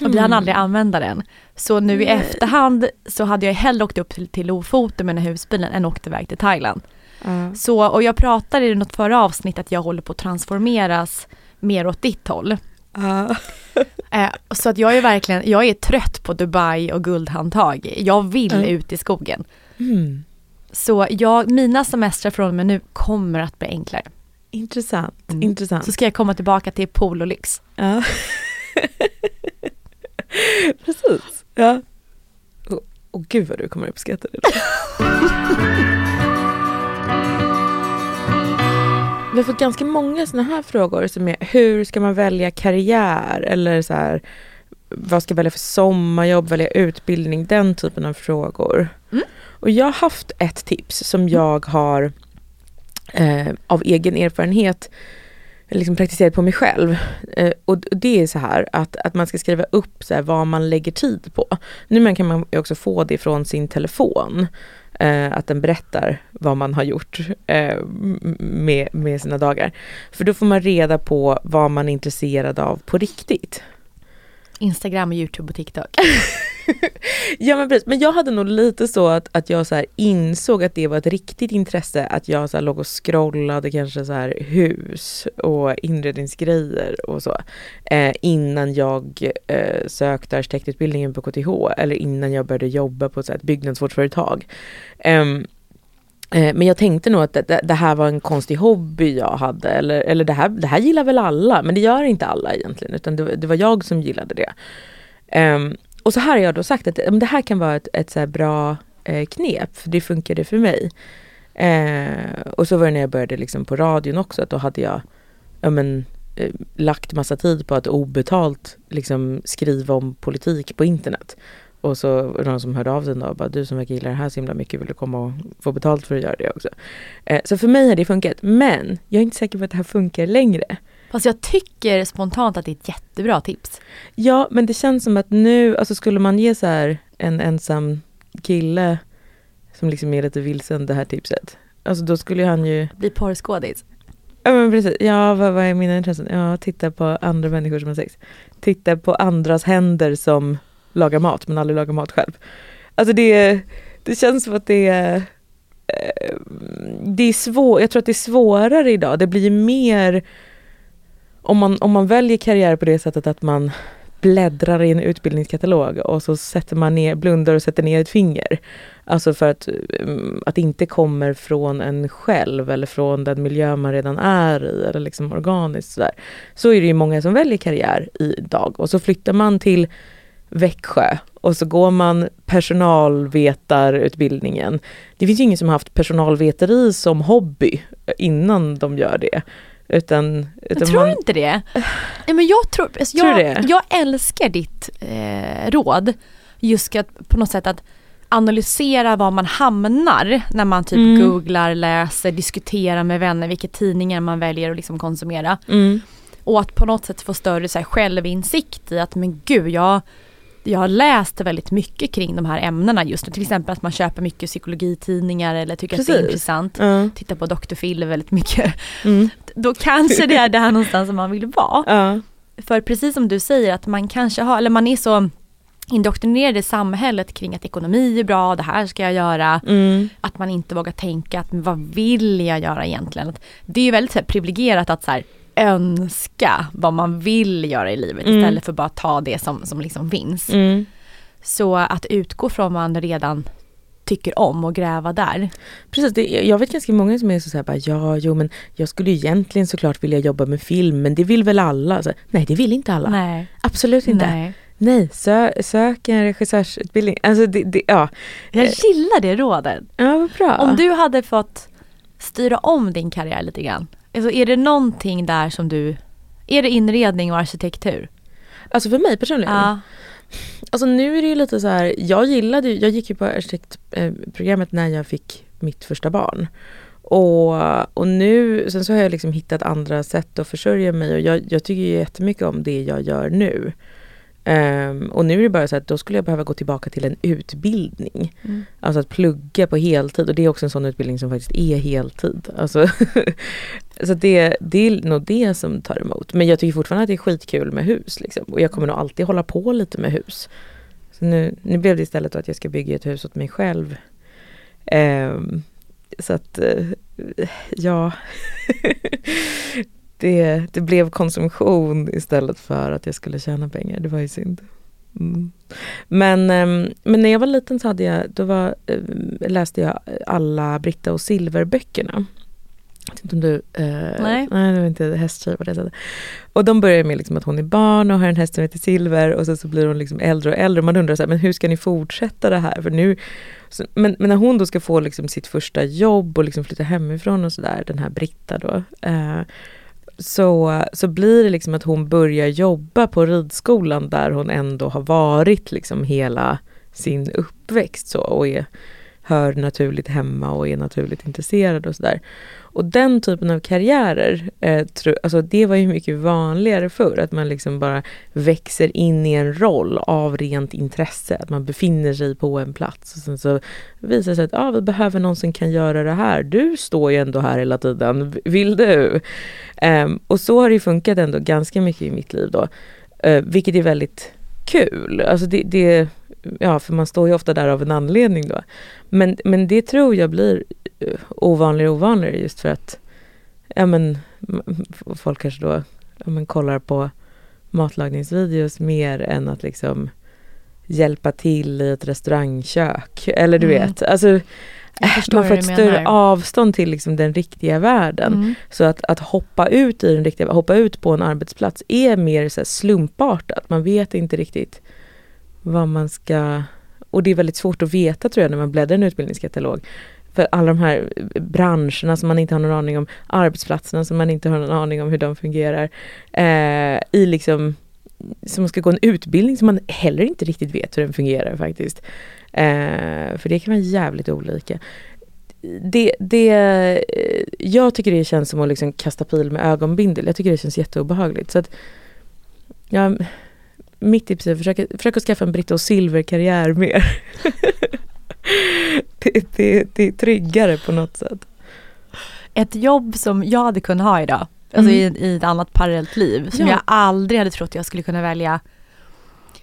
Och vi hann aldrig använda den. Så nu i efterhand så hade jag hellre åkt upp till, till Lofoten med den här husbilen än åkt iväg till Thailand. Ja. Så, och jag pratade i något förra avsnitt att jag håller på att transformeras mer åt ditt håll. Ja. Eh, så att jag är verkligen, jag är trött på Dubai och guldhandtag. Jag vill Mm. ut i skogen. Mm. Så jag, mina semestrar från och med nu kommer att bli enklare. Intressant, Mm. intressant. Så ska jag komma tillbaka till pool och lyx. Ja. Precis. Ja. Och, och gud vad du kommer uppskatta det. Vi har fått ganska många sådana här frågor som är hur ska man välja karriär eller så här vad ska jag välja för sommarjobb, välja utbildning, den typen av frågor. Mm. Och jag har haft ett tips som jag har eh, av egen erfarenhet liksom praktiserat på mig själv. Eh, och det är så här att, att man ska skriva upp så här, vad man lägger tid på. Nu kan man också få det från sin telefon. Eh, att den berättar vad man har gjort eh, med, med sina dagar. För då får man reda på vad man är intresserad av på riktigt. Instagram, Youtube och TikTok. ja men precis, men jag hade nog lite så att, att jag så insåg att det var ett riktigt intresse, att jag så låg och scrollade kanske så här hus och inredningsgrejer och så. Eh, innan jag eh, sökte arkitektutbildningen på KTH eller innan jag började jobba på så här, ett byggnadsvårdsföretag. Um, Eh, men jag tänkte nog att det, det, här var en konstig hobby jag hade eller, eller det, här, det här gillar väl alla men det gör inte alla egentligen utan det, det var jag som gillade det. Um, och så här har jag då sagt att det här kan vara ett, ett så bra eh, knep, för det funkade för mig. Eh, och så var det när jag började liksom på radion också, att då hade jag ja, men, eh, lagt massa tid på att obetalt liksom, skriva om politik på internet. Och så var det någon som hörde av sig och bara du som verkar gilla det här så himla mycket, vill du komma och få betalt för att göra det också? Eh, så för mig har det funkat, men jag är inte säker på att det här funkar längre. Fast jag tycker spontant att det är ett jättebra tips. Ja, men det känns som att nu, alltså skulle man ge så här en ensam kille som liksom är lite vilsen det här tipset. Alltså då skulle han ju... Bli porrskådis. Ja men precis. Ja vad, vad är mina intressen? Ja, titta på andra människor som har sex. Titta på andras händer som lagar mat men aldrig lagar mat själv. Alltså det, det känns som att det är det är svår, jag tror att det är svårare idag. Det blir mer om man, om man väljer karriär på det sättet att man bläddrar i en utbildningskatalog och så sätter man ner, blundar och sätter ner ett finger. Alltså för att, mm, att det inte kommer från en själv eller från den miljö man redan är i eller liksom organiskt sådär. Så är det ju många som väljer karriär idag och så flyttar man till Växjö och så går man personalvetarutbildningen. Det finns ju ingen som haft personalveteri som hobby innan de gör det. Utan, utan jag tror man... inte det. Ja, men jag tror, alltså tror jag, jag älskar ditt eh, råd. Just att på något sätt att analysera var man hamnar när man typ mm. googlar, läser, diskuterar med vänner vilka tidningar man väljer att liksom konsumera. Mm. Och att på något sätt få större så här, självinsikt i att men gud jag jag har läst väldigt mycket kring de här ämnena just nu. Till exempel att man köper mycket psykologitidningar eller tycker Precis. att det är intressant. Uh. Tittar på Dr. Phil väldigt mycket. Mm. Då kanske det är där någonstans som man vill vara. Uh. För precis som du säger att man kanske har, eller man är så indoktrinerad i samhället kring att ekonomi är bra, det här ska jag göra. Mm. Att man inte vågar tänka att vad vill jag göra egentligen? Det är ju väldigt så privilegierat att så här, önska vad man vill göra i livet mm. istället för bara ta det som, som liksom finns. Mm. Så att utgå från vad man redan tycker om och gräva där. Precis, det, jag vet ganska många som är så, så här, bara, ja, jo men jag skulle egentligen såklart vilja jobba med film men det vill väl alla? Så, nej det vill inte alla. Nej. Absolut inte. Nej. Nej, sö, sök en regissörsutbildning. Alltså det, det, ja. Jag gillar det rådet. Ja, vad bra. Om du hade fått styra om din karriär lite grann, Alltså är det någonting där som du, är det inredning och arkitektur? Alltså för mig personligen? Ja. Alltså nu är det ju lite så här, jag gillade jag gick ju på arkitektprogrammet när jag fick mitt första barn. Och, och nu, sen så har jag liksom hittat andra sätt att försörja mig och jag, jag tycker jättemycket om det jag gör nu. Um, och nu är det bara så att då skulle jag behöva gå tillbaka till en utbildning. Mm. Alltså att plugga på heltid och det är också en sån utbildning som faktiskt är heltid. Alltså så det, det är nog det som tar emot. Men jag tycker fortfarande att det är skitkul med hus. Liksom. Och jag kommer nog alltid hålla på lite med hus. Så nu, nu blev det istället att jag ska bygga ett hus åt mig själv. Um, så att, uh, ja. det, det blev konsumtion istället för att jag skulle tjäna pengar. Det var ju synd. Mm. Men, um, men när jag var liten så hade jag, då var, uh, läste jag alla Britta och Silver-böckerna. Jag vet inte om du... Uh, nej. nej, det var inte hästtjej på det sättet. Och de börjar med liksom att hon är barn och har en häst som heter Silver och sen så blir hon liksom äldre och äldre. Och man undrar så här, men hur ska ni fortsätta det här? För nu, så, men, men när hon då ska få liksom sitt första jobb och liksom flytta hemifrån och sådär, den här Britta då. Uh, så, så blir det liksom att hon börjar jobba på ridskolan där hon ändå har varit liksom hela sin uppväxt så och är hör naturligt hemma och är naturligt intresserad och sådär. Och den typen av karriärer, eh, tro, alltså det var ju mycket vanligare förr, att man liksom bara växer in i en roll av rent intresse, att man befinner sig på en plats och sen så visar det sig att ah, vi behöver någon som kan göra det här. Du står ju ändå här hela tiden, vill du? Eh, och så har det funkat ändå ganska mycket i mitt liv då, eh, vilket är väldigt kul. Alltså det, det, ja, för man står ju ofta där av en anledning då. Men, men det tror jag blir eh, ovanligare och ovanligare just för att ja, men, folk kanske då ja, men, kollar på matlagningsvideos mer än att liksom hjälpa till i ett restaurangkök. Eller du mm. vet, alltså man får ett större avstånd till liksom den riktiga världen. Mm. Så att, att hoppa ut i den riktiga hoppa ut på en arbetsplats är mer så slumpartat. Man vet inte riktigt vad man ska... Och det är väldigt svårt att veta tror jag när man bläddrar i en utbildningskatalog. För alla de här eh, branscherna som man inte har någon aning om, arbetsplatserna som man inte har någon aning om hur de fungerar. Eh, I liksom, som man ska gå en utbildning som man heller inte riktigt vet hur den fungerar faktiskt. Eh, för det kan vara jävligt olika. Det, det, eh, jag tycker det känns som att liksom kasta pil med ögonbindel. Jag tycker det känns jätteobehagligt. Så att, ja, mitt tips är att försöka, försöka skaffa en Britta och Silver-karriär mer. det, det, det är tryggare på något sätt. Ett jobb som jag hade kunnat ha idag, alltså mm. i, i ett annat parallellt liv, som ja. jag aldrig hade trott jag skulle kunna välja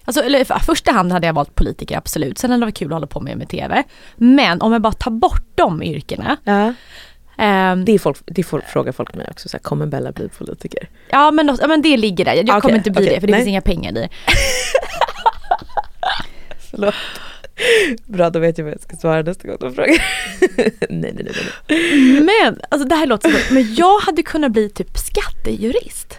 Alltså, eller för första hand hade jag valt politiker absolut, sen hade det varit kul att hålla på med med TV. Men om jag bara tar bort de yrkena. Ja. Um, det, är folk, det folk, frågar folk mig också, så här, kommer Bella bli politiker? Ja men, ja, men det ligger där, jag okay, kommer inte bli okay, det för det nej. finns inga pengar i det. Förlåt. Bra, då vet jag vad jag ska svara nästa gång de frågar. nej, nej, nej, nej. Men, alltså det här låter så men jag hade kunnat bli typ skattejurist.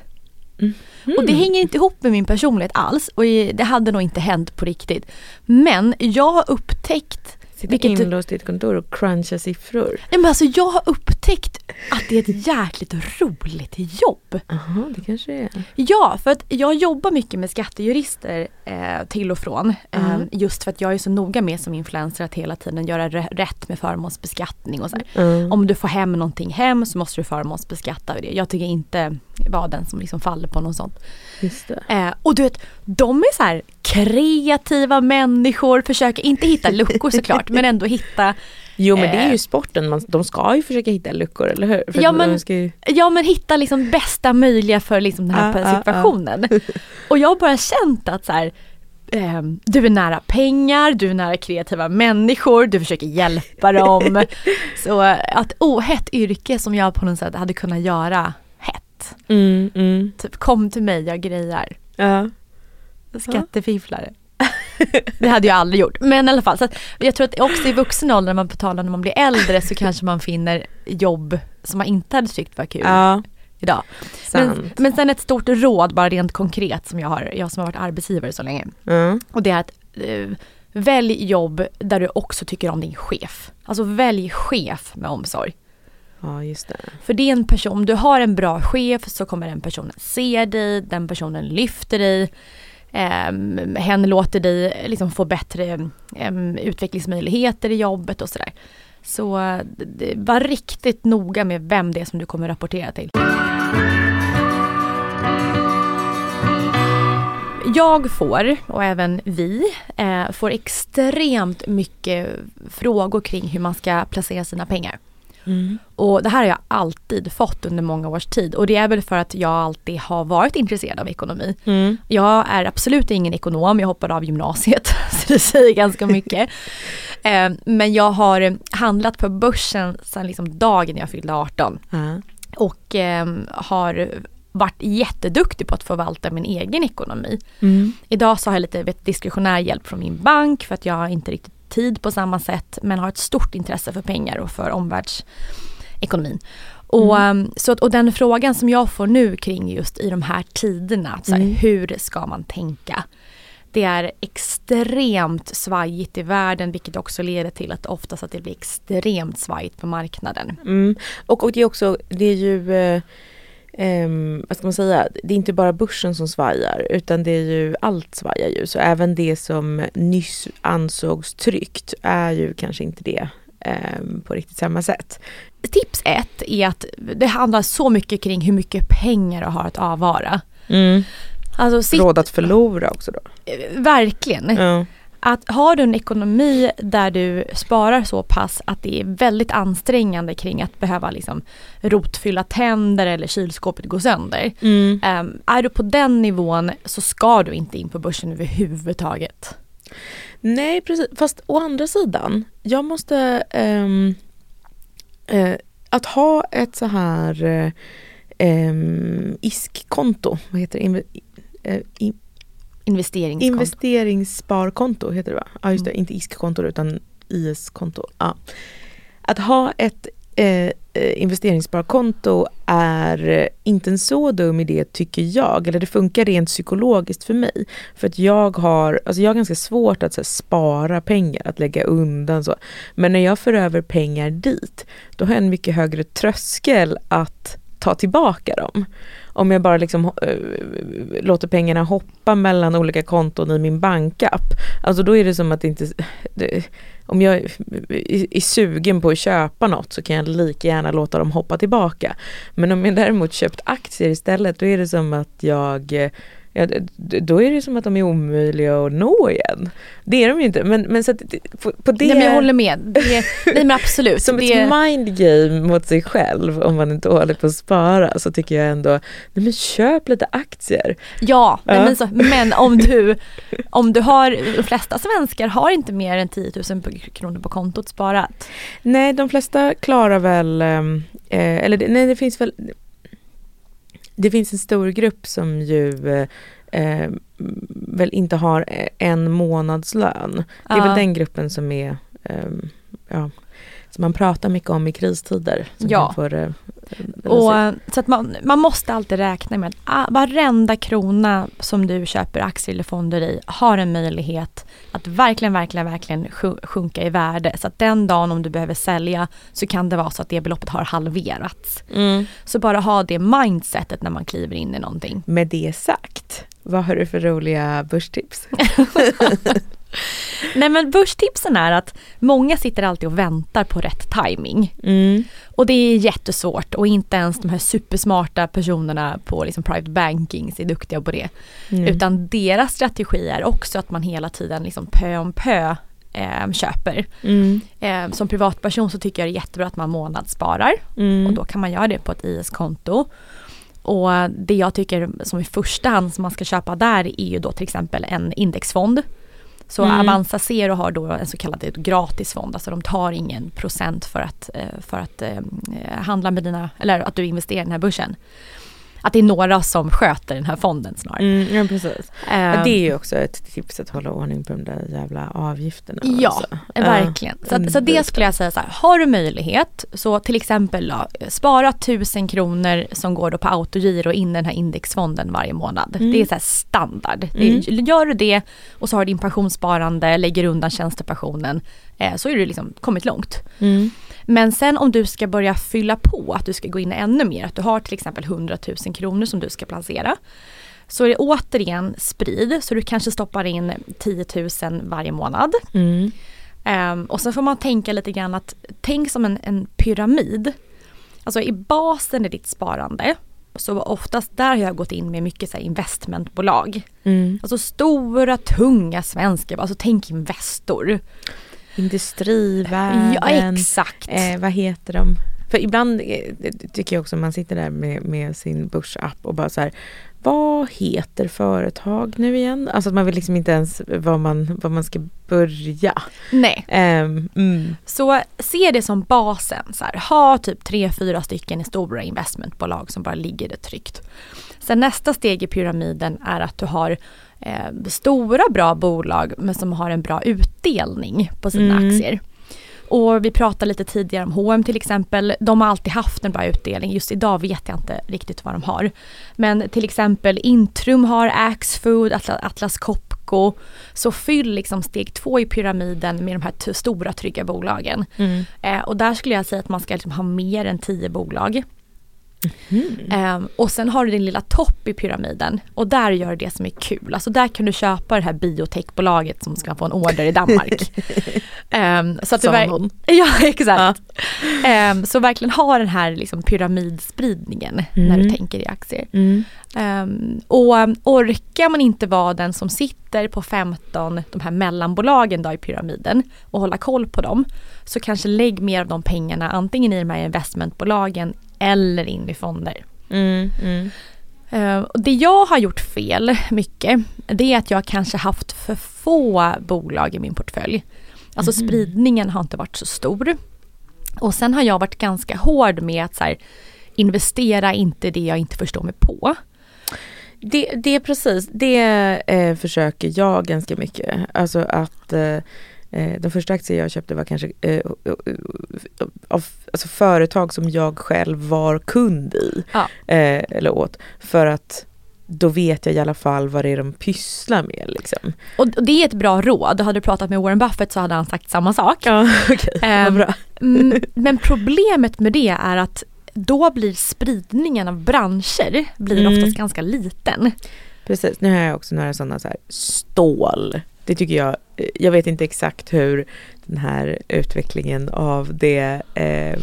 Mm. Mm. Och det hänger inte ihop med min personlighet alls och det hade nog inte hänt på riktigt. Men jag har upptäckt Sitta vilket inlåst i ett kontor och cruncha siffror. Ja, men alltså, jag har upptäckt att det är ett jäkligt roligt jobb. Jaha, det kanske det är. Ja, för att jag jobbar mycket med skattejurister eh, till och från. Eh, just för att jag är så noga med som influencer att hela tiden göra rätt med förmånsbeskattning och så mm. Om du får hem någonting hem så måste du förmånsbeskatta det. Jag tycker inte vara den som liksom faller på något sånt. Eh, och du vet, de är så här kreativa människor, försöker inte hitta luckor såklart men ändå hitta Jo men det är ju eh, sporten, man, de ska ju försöka hitta luckor, eller hur? För ja, men, ju... ja men hitta liksom bästa möjliga för liksom den här ah, situationen. Ah, ah. Och jag har bara känt att så här, eh, du är nära pengar, du är nära kreativa människor, du försöker hjälpa dem. Så att oh, hett yrke som jag på något sätt hade kunnat göra Mm, mm. Typ kom till mig, jag grejar. Ja. Skattefifflare. det hade jag aldrig gjort. Men i alla fall, så jag tror att också i vuxen ålder när man betalar när man blir äldre så kanske man finner jobb som man inte hade tyckt var kul. Ja. Idag. Men, men sen ett stort råd bara rent konkret som jag har, jag som har varit arbetsgivare så länge. Mm. Och det är att uh, välj jobb där du också tycker om din chef. Alltså välj chef med omsorg. Ja, just det. För det är en person, om du har en bra chef så kommer den personen se dig, den personen lyfter dig Um, hen låter dig liksom få bättre um, utvecklingsmöjligheter i jobbet och sådär. Så var riktigt noga med vem det är som du kommer rapportera till. Jag får, och även vi, eh, får extremt mycket frågor kring hur man ska placera sina pengar. Mm. Och det här har jag alltid fått under många års tid och det är väl för att jag alltid har varit intresserad av ekonomi. Mm. Jag är absolut ingen ekonom, jag hoppade av gymnasiet så det säger ganska mycket. eh, men jag har handlat på börsen sedan liksom dagen jag fyllde 18. Mm. Och eh, har varit jätteduktig på att förvalta min egen ekonomi. Mm. Idag så har jag lite vet, diskretionär hjälp från min bank för att jag inte riktigt tid på samma sätt men har ett stort intresse för pengar och för omvärldsekonomin. Och, mm. Um, så att, och den frågan som jag får nu kring just i de här tiderna, så här, mm. hur ska man tänka? Det är extremt svajigt i världen vilket också leder till att oftast att det blir extremt svajigt på marknaden. Mm. Och, och det är också, det är ju eh, Um, vad ska man säga, det är inte bara börsen som svajar utan det är ju allt svajar ju. Så även det som nyss ansågs tryggt är ju kanske inte det um, på riktigt samma sätt. Tips ett är att det handlar så mycket kring hur mycket pengar du har att avvara. Mm. Alltså, sitt, Råd att förlora också då? Verkligen. Ja. Att har du en ekonomi där du sparar så pass att det är väldigt ansträngande kring att behöva liksom rotfylla tänder eller kylskåpet går sönder. Mm. Um, är du på den nivån så ska du inte in på börsen överhuvudtaget. Nej precis, fast å andra sidan, jag måste um, uh, att ha ett så här um, ISK-konto, vad heter det? Uh, in, Investeringskonto. Investeringssparkonto heter det va? Ja just det, Mm. inte ISK-konto utan IS-konto. Ja. Att ha ett eh, investeringssparkonto är eh, inte en så dum idé tycker jag. Eller det funkar rent psykologiskt för mig. För att jag har, alltså jag har ganska svårt att här, spara pengar, att lägga undan så. Men när jag för över pengar dit, då har jag en mycket högre tröskel att ta tillbaka dem. Om jag bara liksom äh, låter pengarna hoppa mellan olika konton i min bankapp. Alltså då är det som att det inte... Det, om jag är, är sugen på att köpa något så kan jag lika gärna låta dem hoppa tillbaka. Men om jag däremot köpt aktier istället då är det som att jag eh, Ja, då är det som att de är omöjliga att nå igen. Det är de ju inte. Men, men så att, på, på det... Nej men jag håller med. Det, nej men absolut. som det... ett mind game mot sig själv om man är dålig på att spara så tycker jag ändå, nej men köp lite aktier. Ja, Ja. Men, så, men om du, om du har, de flesta svenskar har inte mer än 10 000 kronor på kontot sparat. Nej, de flesta klarar väl, ehm, eh, eller nej det finns väl, det finns en stor grupp som ju eh, eh, väl inte har en månadslön. Det är väl den gruppen som är, ehm, ja, som man pratar mycket om i kristider. Ja. kan få det, eh, Och, så att man, man måste alltid räkna med att ah, varenda krona som du köper aktier eller fonder i har en möjlighet att verkligen, verkligen, verkligen sju- sjunka i värde. Så att den dagen om du behöver sälja så kan det vara så att det beloppet har halverats. mm. Så bara ha det mindsetet när man kliver in i någonting. Med det sagt, vad har du för roliga börstips? Nej men börstipsen är att många sitter alltid och väntar på rätt timing. Mm. Och det är jättesvårt och inte ens de här supersmarta personerna på liksom private banking är duktiga på det. Mm. Utan deras strategi är också att man hela tiden liksom pö om pö eh, köper. Mm. Eh, som privatperson så tycker jag det är jättebra att man månadssparar Mm. och då kan man göra det på ett IS-konto. Och det jag tycker som i första hand som man ska köpa där är ju då till exempel en indexfond. Så Mm. Avanza Zero har då en så kallad gratisfond, alltså de tar ingen procent för att, eh, för att eh, handla med dina, eller att du investerar i den här börsen. Att det är några som sköter den här fonden snarare. Mm, ja, precis. Ja, det är ju också ett tips att hålla ordning på de där jävla avgifterna. Ja, alltså. verkligen. Så, att, så det skulle jag säga så här, har du möjlighet så till exempel då, spara 1000 kronor som går då på autogiro in i den här indexfonden varje månad. Mm. Det är så här standard. Det är, gör du det och så har du din pensionssparande, lägger undan tjänstepensionen eh, så är du liksom kommit långt. Mm. Men sen om du ska börja fylla på, att du ska gå in ännu mer, att du har till exempel 100 000 kronor som du ska placera. Så är det återigen sprid, så du kanske stoppar in 10 000 varje månad. Mm. Ehm, och sen får man tänka lite grann att, tänk som en, en pyramid. Alltså i basen i ditt sparande, så oftast där har jag gått in med mycket så investmentbolag. Mm. Alltså stora, tunga svenska, alltså tänk Investor. Industrivärlden. Ja exakt. Eh, vad heter de? För ibland eh, tycker jag också man sitter där med, med sin börsapp och bara så här vad heter företag nu igen? Alltså att man vet liksom inte ens var man, var man ska börja. Nej. Ehm, mm. Så se det som basen. Så här, ha typ tre, fyra stycken stora investmentbolag som bara ligger det tryggt. Sen nästa steg i pyramiden är att du har eh, stora bra bolag men som har en bra utdelning på sina Mm. aktier. Och vi pratade lite tidigare om H&M till exempel. De har alltid haft en bra utdelning. Just idag vet jag inte riktigt vad de har. Men till exempel Intrum har Axfood, Atlas, Copco. Så fyll liksom steg två i pyramiden med de här stora trygga bolagen. Mm. Eh, och där skulle jag säga att man ska liksom ha mer än tio bolag. Mm. Um, och sen har du din lilla topp i pyramiden och där gör du det som är kul. Alltså där kan du köpa det här biotechbolaget som ska få en order i Danmark. um, så att Sa du hon. Ja exakt. Ja. Um, så verkligen ha den här liksom pyramidspridningen mm. när du tänker i aktier. Mm. Um, och orkar man inte vara den som sitter på 15, de här mellanbolagen då i pyramiden och hålla koll på dem, så kanske lägg mer av de pengarna antingen i de här investmentbolagen eller in i fonder. Mm, mm. Uh, det jag har gjort fel mycket, det är att jag kanske haft för få bolag i min portfölj. Alltså mm. spridningen har inte varit så stor. Och sen har jag varit ganska hård med att så här, investera inte det jag inte förstår mig på. Det, det är precis, det eh, försöker jag ganska mycket. Alltså att eh, eh de första aktier jag köpte var kanske eh, av alltså företag som jag själv var kund i. Ja. Eh, eller åt. För att då vet jag i alla fall vad det är de pysslar med. Liksom. Och det är ett bra råd. Hade du pratat med Warren Buffett så hade han sagt samma sak. Ja, okay. um, bra. men problemet med det är att då blir spridningen av branscher blir mm. oftast ganska liten. Precis, nu har jag också några sådana så här stål. Det tycker jag, jag vet inte exakt hur den här utvecklingen av det eh,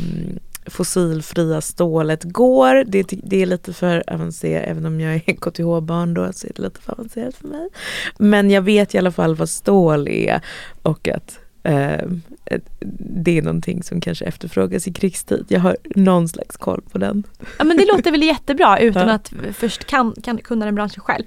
fossilfria stålet går. Det, det, är lite för avancerat, även om jag är KTH-barn då så är det lite för avancerat för mig. Men jag vet i alla fall vad stål är och att eh, det är någonting som kanske efterfrågas i krigstid. Jag har någon slags koll på den. Ja men det låter väl jättebra utan ja. att först kan, kan kunna den branschen själv.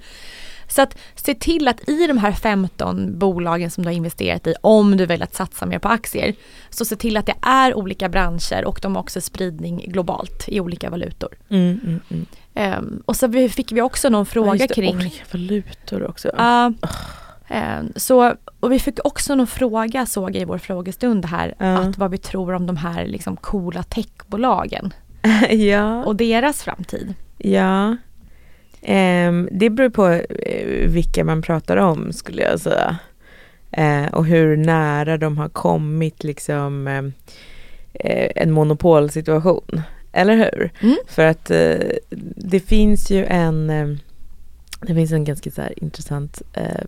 Så att se till att i de här 15 bolagen som du har investerat i, om du väljer att satsa mer på aktier, så se till att det är olika branscher och de har också spridning globalt i olika valutor. Mm, mm, mm. Um, och så fick vi också någon fråga ja, det, kring... Olika valutor också. Uh, uh. Så, och vi fick också någon fråga såg jag i vår frågestund här, uh. att vad vi tror om de här liksom coola techbolagen. ja. Och deras framtid. Ja. Um, det beror på uh, vilka man pratar om skulle jag säga. Uh, och hur nära de har kommit liksom uh, en monopolsituation. Eller hur? Mm. För att det finns ju en det finns en ganska så intressant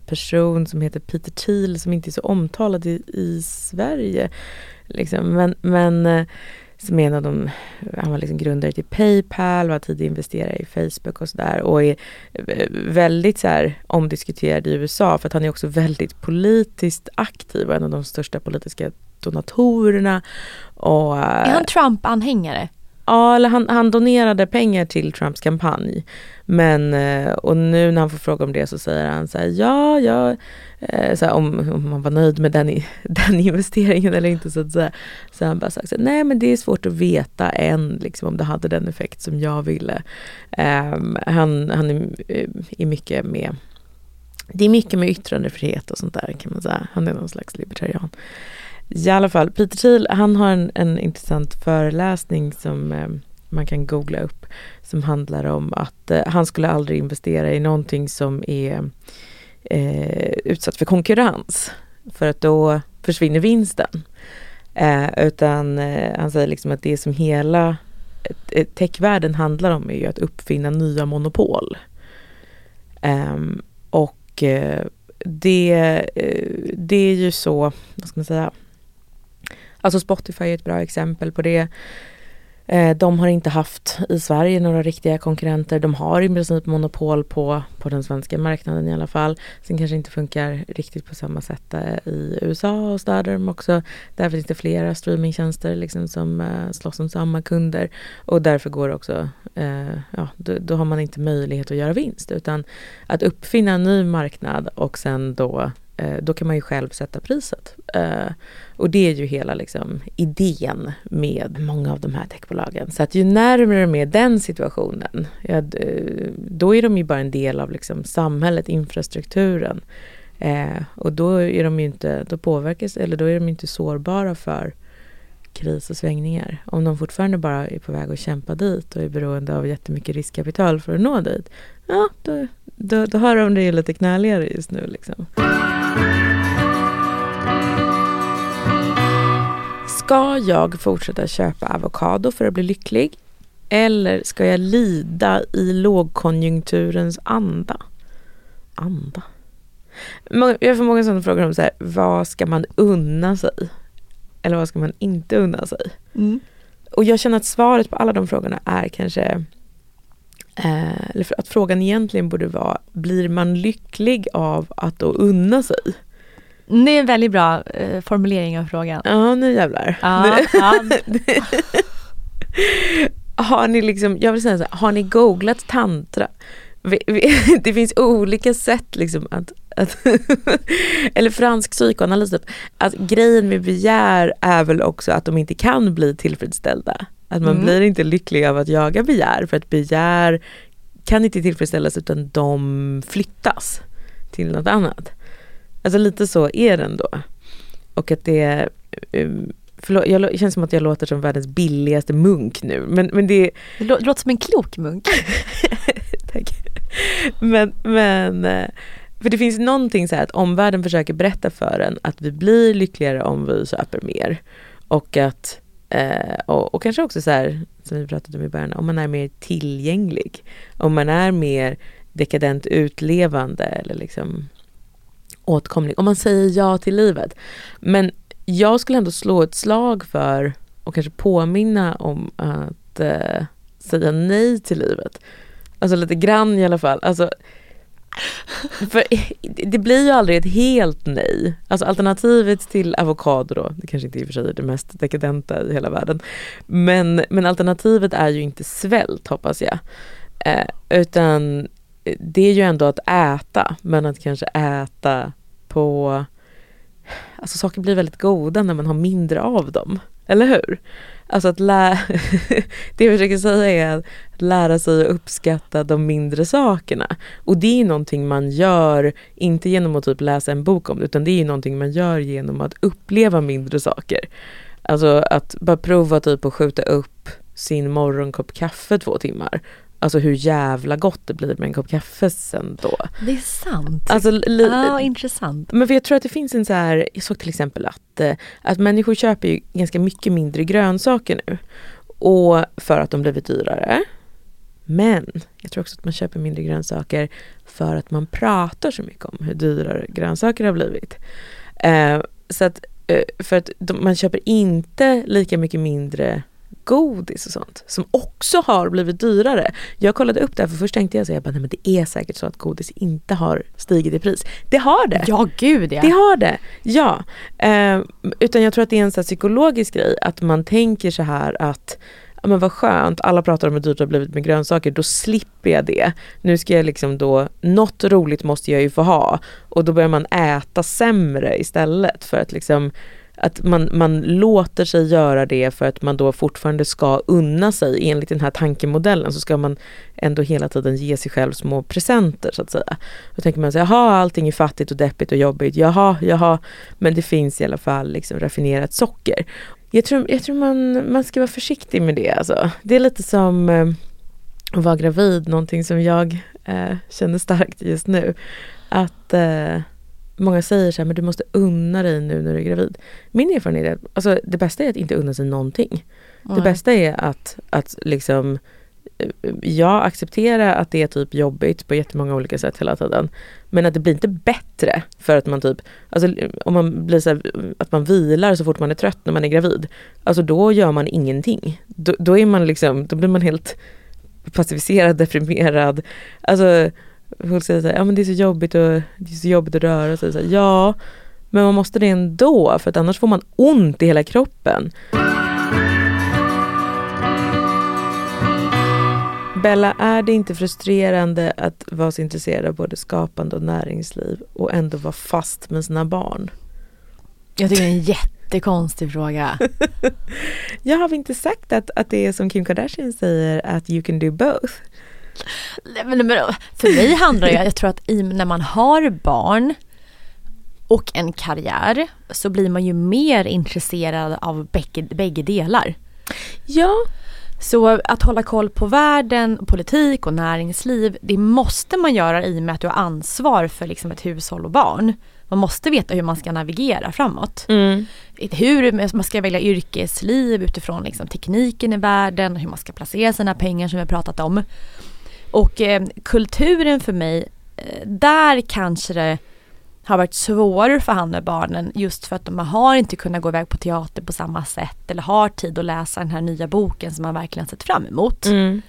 person som heter Peter Thiel som inte är så omtalad i, i Sverige. Liksom. Men, men som är en av de, han var liksom grundare till Paypal, var tidig investerare i Facebook och sådär och är väldigt så här omdiskuterad i USA för att han är också väldigt politiskt aktiv och en av de största politiska donatorerna. Och, är han Trump-anhängare? Ja, eller han, han donerade pengar till Trumps kampanj. Men, eh, och nu när han får fråga om det så säger han så här, ja, ja, eh, så här, om, om man var nöjd med den, den investeringen eller inte. Så, så, så han bara sagt nej men det är svårt att veta än liksom, om det hade den effekt som jag ville. Um, han, han är, eh, är mycket med det är mycket med yttrandefrihet och sånt där kan man säga. Han är någon slags libertarian. I alla fall, Peter Thiel, han har en, en intressant föreläsning som eh, man kan googla upp som handlar om att eh, han skulle aldrig investera i någonting som är eh, utsatt för konkurrens. För att då försvinner vinsten. Eh, utan eh, han säger liksom att det som hela techvärlden handlar om är ju att uppfinna nya monopol. Ehm, och eh, det, eh, det är ju så, vad ska man säga, Alltså Spotify är ett bra exempel på det. Eh, de har inte haft i Sverige några riktiga konkurrenter. De har i princip monopol på, på den svenska marknaden i alla fall. Sen kanske inte funkar riktigt på samma sätt eh, i USA och städer de också. Där finns det flera streamingtjänster liksom som eh, slåss om samma kunder. Och därför går det också, eh, ja, då, då, har man inte möjlighet att göra vinst. Utan att uppfinna en ny marknad och sen då Eh, då kan man ju själv sätta priset. Eh, och det är ju hela liksom, idén med många av de här techbolagen. Så att ju närmare de är den situationen, ja, eh, då är de ju bara en del av liksom, samhället, infrastrukturen. Eh, och då är de ju inte, då påverkas, eller då är de inte sårbara för kris och svängningar. Om de fortfarande bara är på väg att kämpa dit och är beroende av jättemycket riskkapital för att nå dit, ja då, då, då har de det ju lite knöligare just nu. Liksom. Ska jag fortsätta köpa avokado för att bli lycklig? Eller ska jag lida i lågkonjunkturens anda? Anda? Jag får många sådana frågor om så här, vad ska man unna sig? Eller vad ska man inte unna sig? Mm. Och jag känner att svaret på alla de frågorna är kanske eh, eller att frågan egentligen borde vara, blir man lycklig av att då unna sig? Det är en väldigt bra eh, formulering av frågan. Ja, nu jävlar. Ja, ja. har ni liksom, jag vill säga så här, har ni googlat tantra? Det finns olika sätt liksom att, att eller fransk psykoanalys, typ, att grejen med begär är väl också att de inte kan bli tillfredsställda. Att man mm. blir inte lycklig av att jaga begär för att begär kan inte tillfredsställas utan de flyttas till något annat. Alltså lite så är det ändå. Och att det um, Förlåt, jag, det känns som att jag låter som världens billigaste munk nu. Men, men det... Det låter som en klok munk. Tack. Men, men, eh, för det finns någonting så här att omvärlden försöker berätta för en att vi blir lyckligare om vi köper mer. Och att, eh, och, och, kanske också så här, som vi pratade om i början, om man är mer tillgänglig. Om man är mer dekadent utlevande eller liksom åtkomlig. Om man säger ja till livet. Men jag skulle ändå slå ett slag för och kanske påminna om att eh, säga nej till livet. Alltså lite grann i alla fall. Alltså, för det blir ju aldrig ett helt nej. Alltså alternativet till avokado då, det kanske inte i och för sig är det mest dekadenta i hela världen. Men, men alternativet är ju inte svält hoppas jag. Eh, utan eh, det är ju ändå att äta, men att kanske äta på Alltså saker blir väldigt goda när man har mindre av dem. Eller hur? Alltså att lä det jag försöker säga är att lära sig att uppskatta de mindre sakerna. Och det är någonting man gör, inte genom att typ läsa en bok om det, utan det är någonting man gör genom att uppleva mindre saker. Alltså att bara prova typ att skjuta upp sin morgonkopp kaffe två timmar Alltså hur jävla gott det blir med en kopp kaffe sen då. Det är sant. Alltså, li- ja, intressant. Men för jag tror att det finns en så här, jag såg till exempel att, eh, att människor köper ju ganska mycket mindre grönsaker nu. Och för att de blivit dyrare. Men jag tror också att man köper mindre grönsaker för att man pratar så mycket om hur dyrare grönsaker har blivit. Eh, så att, eh, för att de, man köper inte lika mycket mindre godis och sånt som också har blivit dyrare. Jag kollade upp det här för först tänkte jag säga att det är säkert så att godis inte har stigit i pris. Det har det! Ja gud ja! Det har det, ja. Eh, utan jag tror att det är en så psykologisk grej att man tänker så här att men vad skönt, alla pratar om hur dyrt det har blivit med grönsaker, då slipper jag det. Nu ska jag liksom då, något roligt måste jag ju få ha. Och då börjar man äta sämre istället för att liksom att man, man låter sig göra det för att man då fortfarande ska unna sig. Enligt den här tankemodellen så ska man ändå hela tiden ge sig själv små presenter så att säga. Då tänker man så jaha allting är fattigt och deppigt och jobbigt, jaha, jaha, men det finns i alla fall liksom raffinerat socker. Jag tror, jag tror man, man ska vara försiktig med det alltså. Det är lite som eh, att vara gravid, någonting som jag eh, känner starkt just nu. Att eh, många säger så här, men du måste unna dig nu när du är gravid. Min erfarenhet är att alltså, det bästa är att inte unna sig någonting. Mm. Det bästa är att, att liksom eh, jag accepterar att det är typ jobbigt på jättemånga olika sätt hela tiden. Men att det blir inte bättre för att man typ, alltså om man blir så här, att man vilar så fort man är trött när man är gravid. Alltså då gör man ingenting. Då, då är man liksom, då blir man helt passiviserad, deprimerad. Alltså Folk säger så här, ja men det är så jobbigt, och, det är så jobbigt att röra sig. Så här, ja, men man måste det ändå för att annars får man ont i hela kroppen. Bella, är det inte frustrerande att vara så intresserad av både skapande och näringsliv och ändå vara fast med sina barn? Jag tycker det är en jättekonstig fråga. jag har inte sagt att, att det är som Kim Kardashian säger, att you can do both? Men, men, för mig handlar det, jag tror att i, när man har barn och en karriär så blir man ju mer intresserad av bägge, bägge delar. Ja. Så att hålla koll på världen, politik och näringsliv, det måste man göra i och med att du har ansvar för liksom ett hushåll och barn. Man måste veta hur man ska navigera framåt. Mm. Hur man ska välja yrkesliv utifrån liksom tekniken i världen, hur man ska placera sina pengar som vi har pratat om. Och eh, kulturen för mig, eh, där kanske det har varit svårare för han med barnen just för att de har inte kunnat gå iväg på teater på samma sätt eller har tid att läsa den här nya boken som man verkligen sett fram emot. Mm.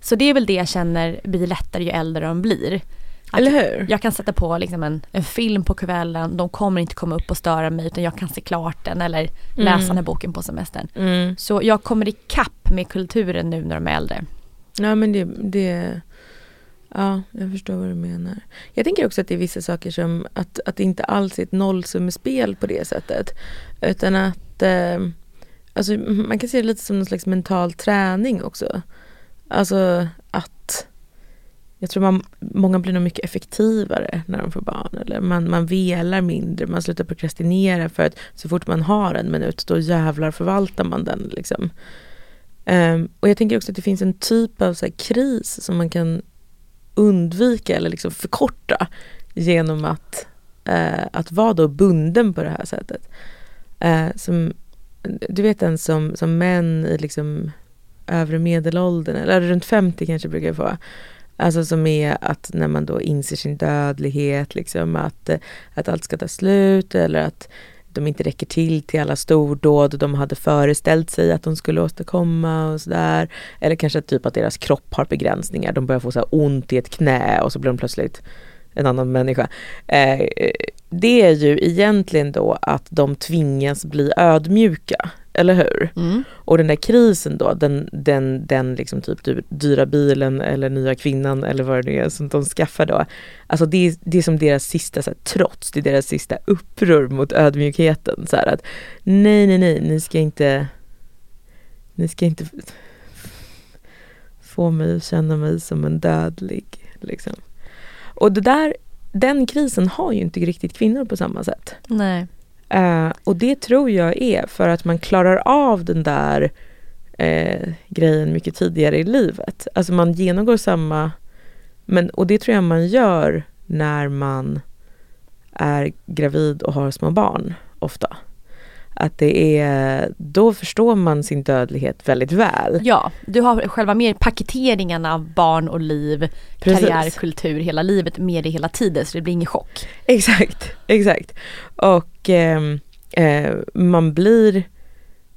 Så det är väl det jag känner blir lättare ju äldre de blir. Att Eller hur? Jag kan sätta på liksom en, en film på kvällen, de kommer inte komma upp och störa mig utan jag kan se klart den eller läsa den här boken på semestern. Mm. Så jag kommer ikapp med kulturen nu när de är äldre. Ja men det, det Ja, jag förstår vad du menar. Jag tänker också att det är vissa saker som att, att det inte alls är ett nollsummespel på det sättet. Utan att eh, alltså, man kan se det lite som någon slags mental träning också. Alltså att jag tror man, många blir nog mycket effektivare när de får barn. Eller man, man velar mindre, man slutar prokrastinera för att så fort man har en minut då jävlar förvaltar man den. Liksom. Um, och jag tänker också att det finns en typ av så här, kris som man kan undvika eller liksom förkorta genom att, uh, att vara då bunden på det här sättet. Uh, som, du vet en som, som män i liksom övre medelåldern, eller runt 50 kanske brukar jag få. Alltså som är att när man då inser sin dödlighet, liksom att, att allt ska ta slut eller att de inte räcker till till alla stordåd de hade föreställt sig att de skulle åstadkomma och sådär. Eller kanske typ att deras kropp har begränsningar. De börjar få så ont i ett knä och så blir de plötsligt en annan människa. Eh, eh det är ju egentligen då att de tvingas bli ödmjuka, eller hur? Mm. Och den där krisen då, den, den, den liksom typ dyra bilen eller nya kvinnan eller vad det är som de skaffar då. Alltså det är, det är som deras sista så här, trots, det är deras sista uppror mot ödmjukheten. Så här, att nej, nej, nej, ni ska inte, ni ska inte få mig att känna mig som en dödlig. Liksom. Och det där, den krisen har ju inte riktigt kvinnor på samma sätt. Nej. Uh, och det tror jag är för att man klarar av den där uh, grejen mycket tidigare i livet. Alltså man genomgår samma, men, och det tror jag man gör när man är gravid och har små barn ofta. Att det är, då förstår man sin dödlighet väldigt väl. Ja, du har själva mer paketeringen av barn och liv, Precis. karriär, kultur hela livet med det hela tiden så det blir ingen chock. Exakt, exakt. Och eh, eh, man blir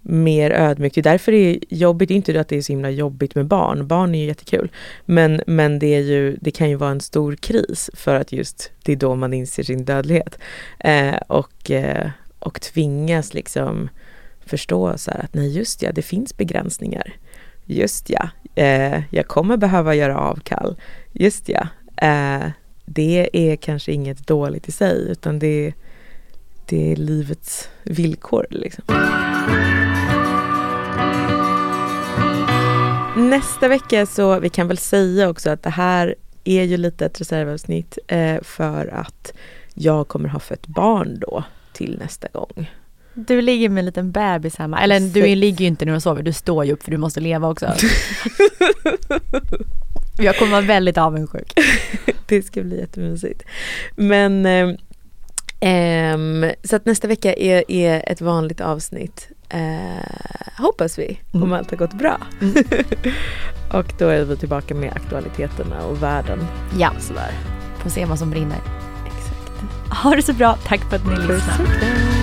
mer ödmjuk. Det är därför det är jobbigt, det är inte att det är så himla jobbigt med barn. Barn är ju jättekul. Men, men det, är ju, det kan ju vara en stor kris för att just det är då man inser sin dödlighet. Eh, och, eh, och tvingas liksom förstå så att nej just ja, det finns begränsningar. Just ja, eh, jag kommer behöva göra avkall. Just ja, eh, det är kanske inget dåligt i sig utan det, det är livets villkor. Liksom. Nästa vecka så, vi kan väl säga också att det här är ju lite ett reservavsnitt eh, för att jag kommer ha fött barn då till nästa gång. Du ligger med en liten bebis hemma, eller du Precis. ligger ju inte när du sover, du står ju upp för du måste leva också. Jag kommer vara väldigt avundsjuk. det ska bli jättemysigt. Men ehm, så att nästa vecka är, är ett vanligt avsnitt. Eh, hoppas vi, om Mm. allt har gått bra. och då är vi tillbaka med aktualiteterna och världen. Ja, Sådär. får se vad som brinner. Ha det så bra, tack för att ni lyssnade.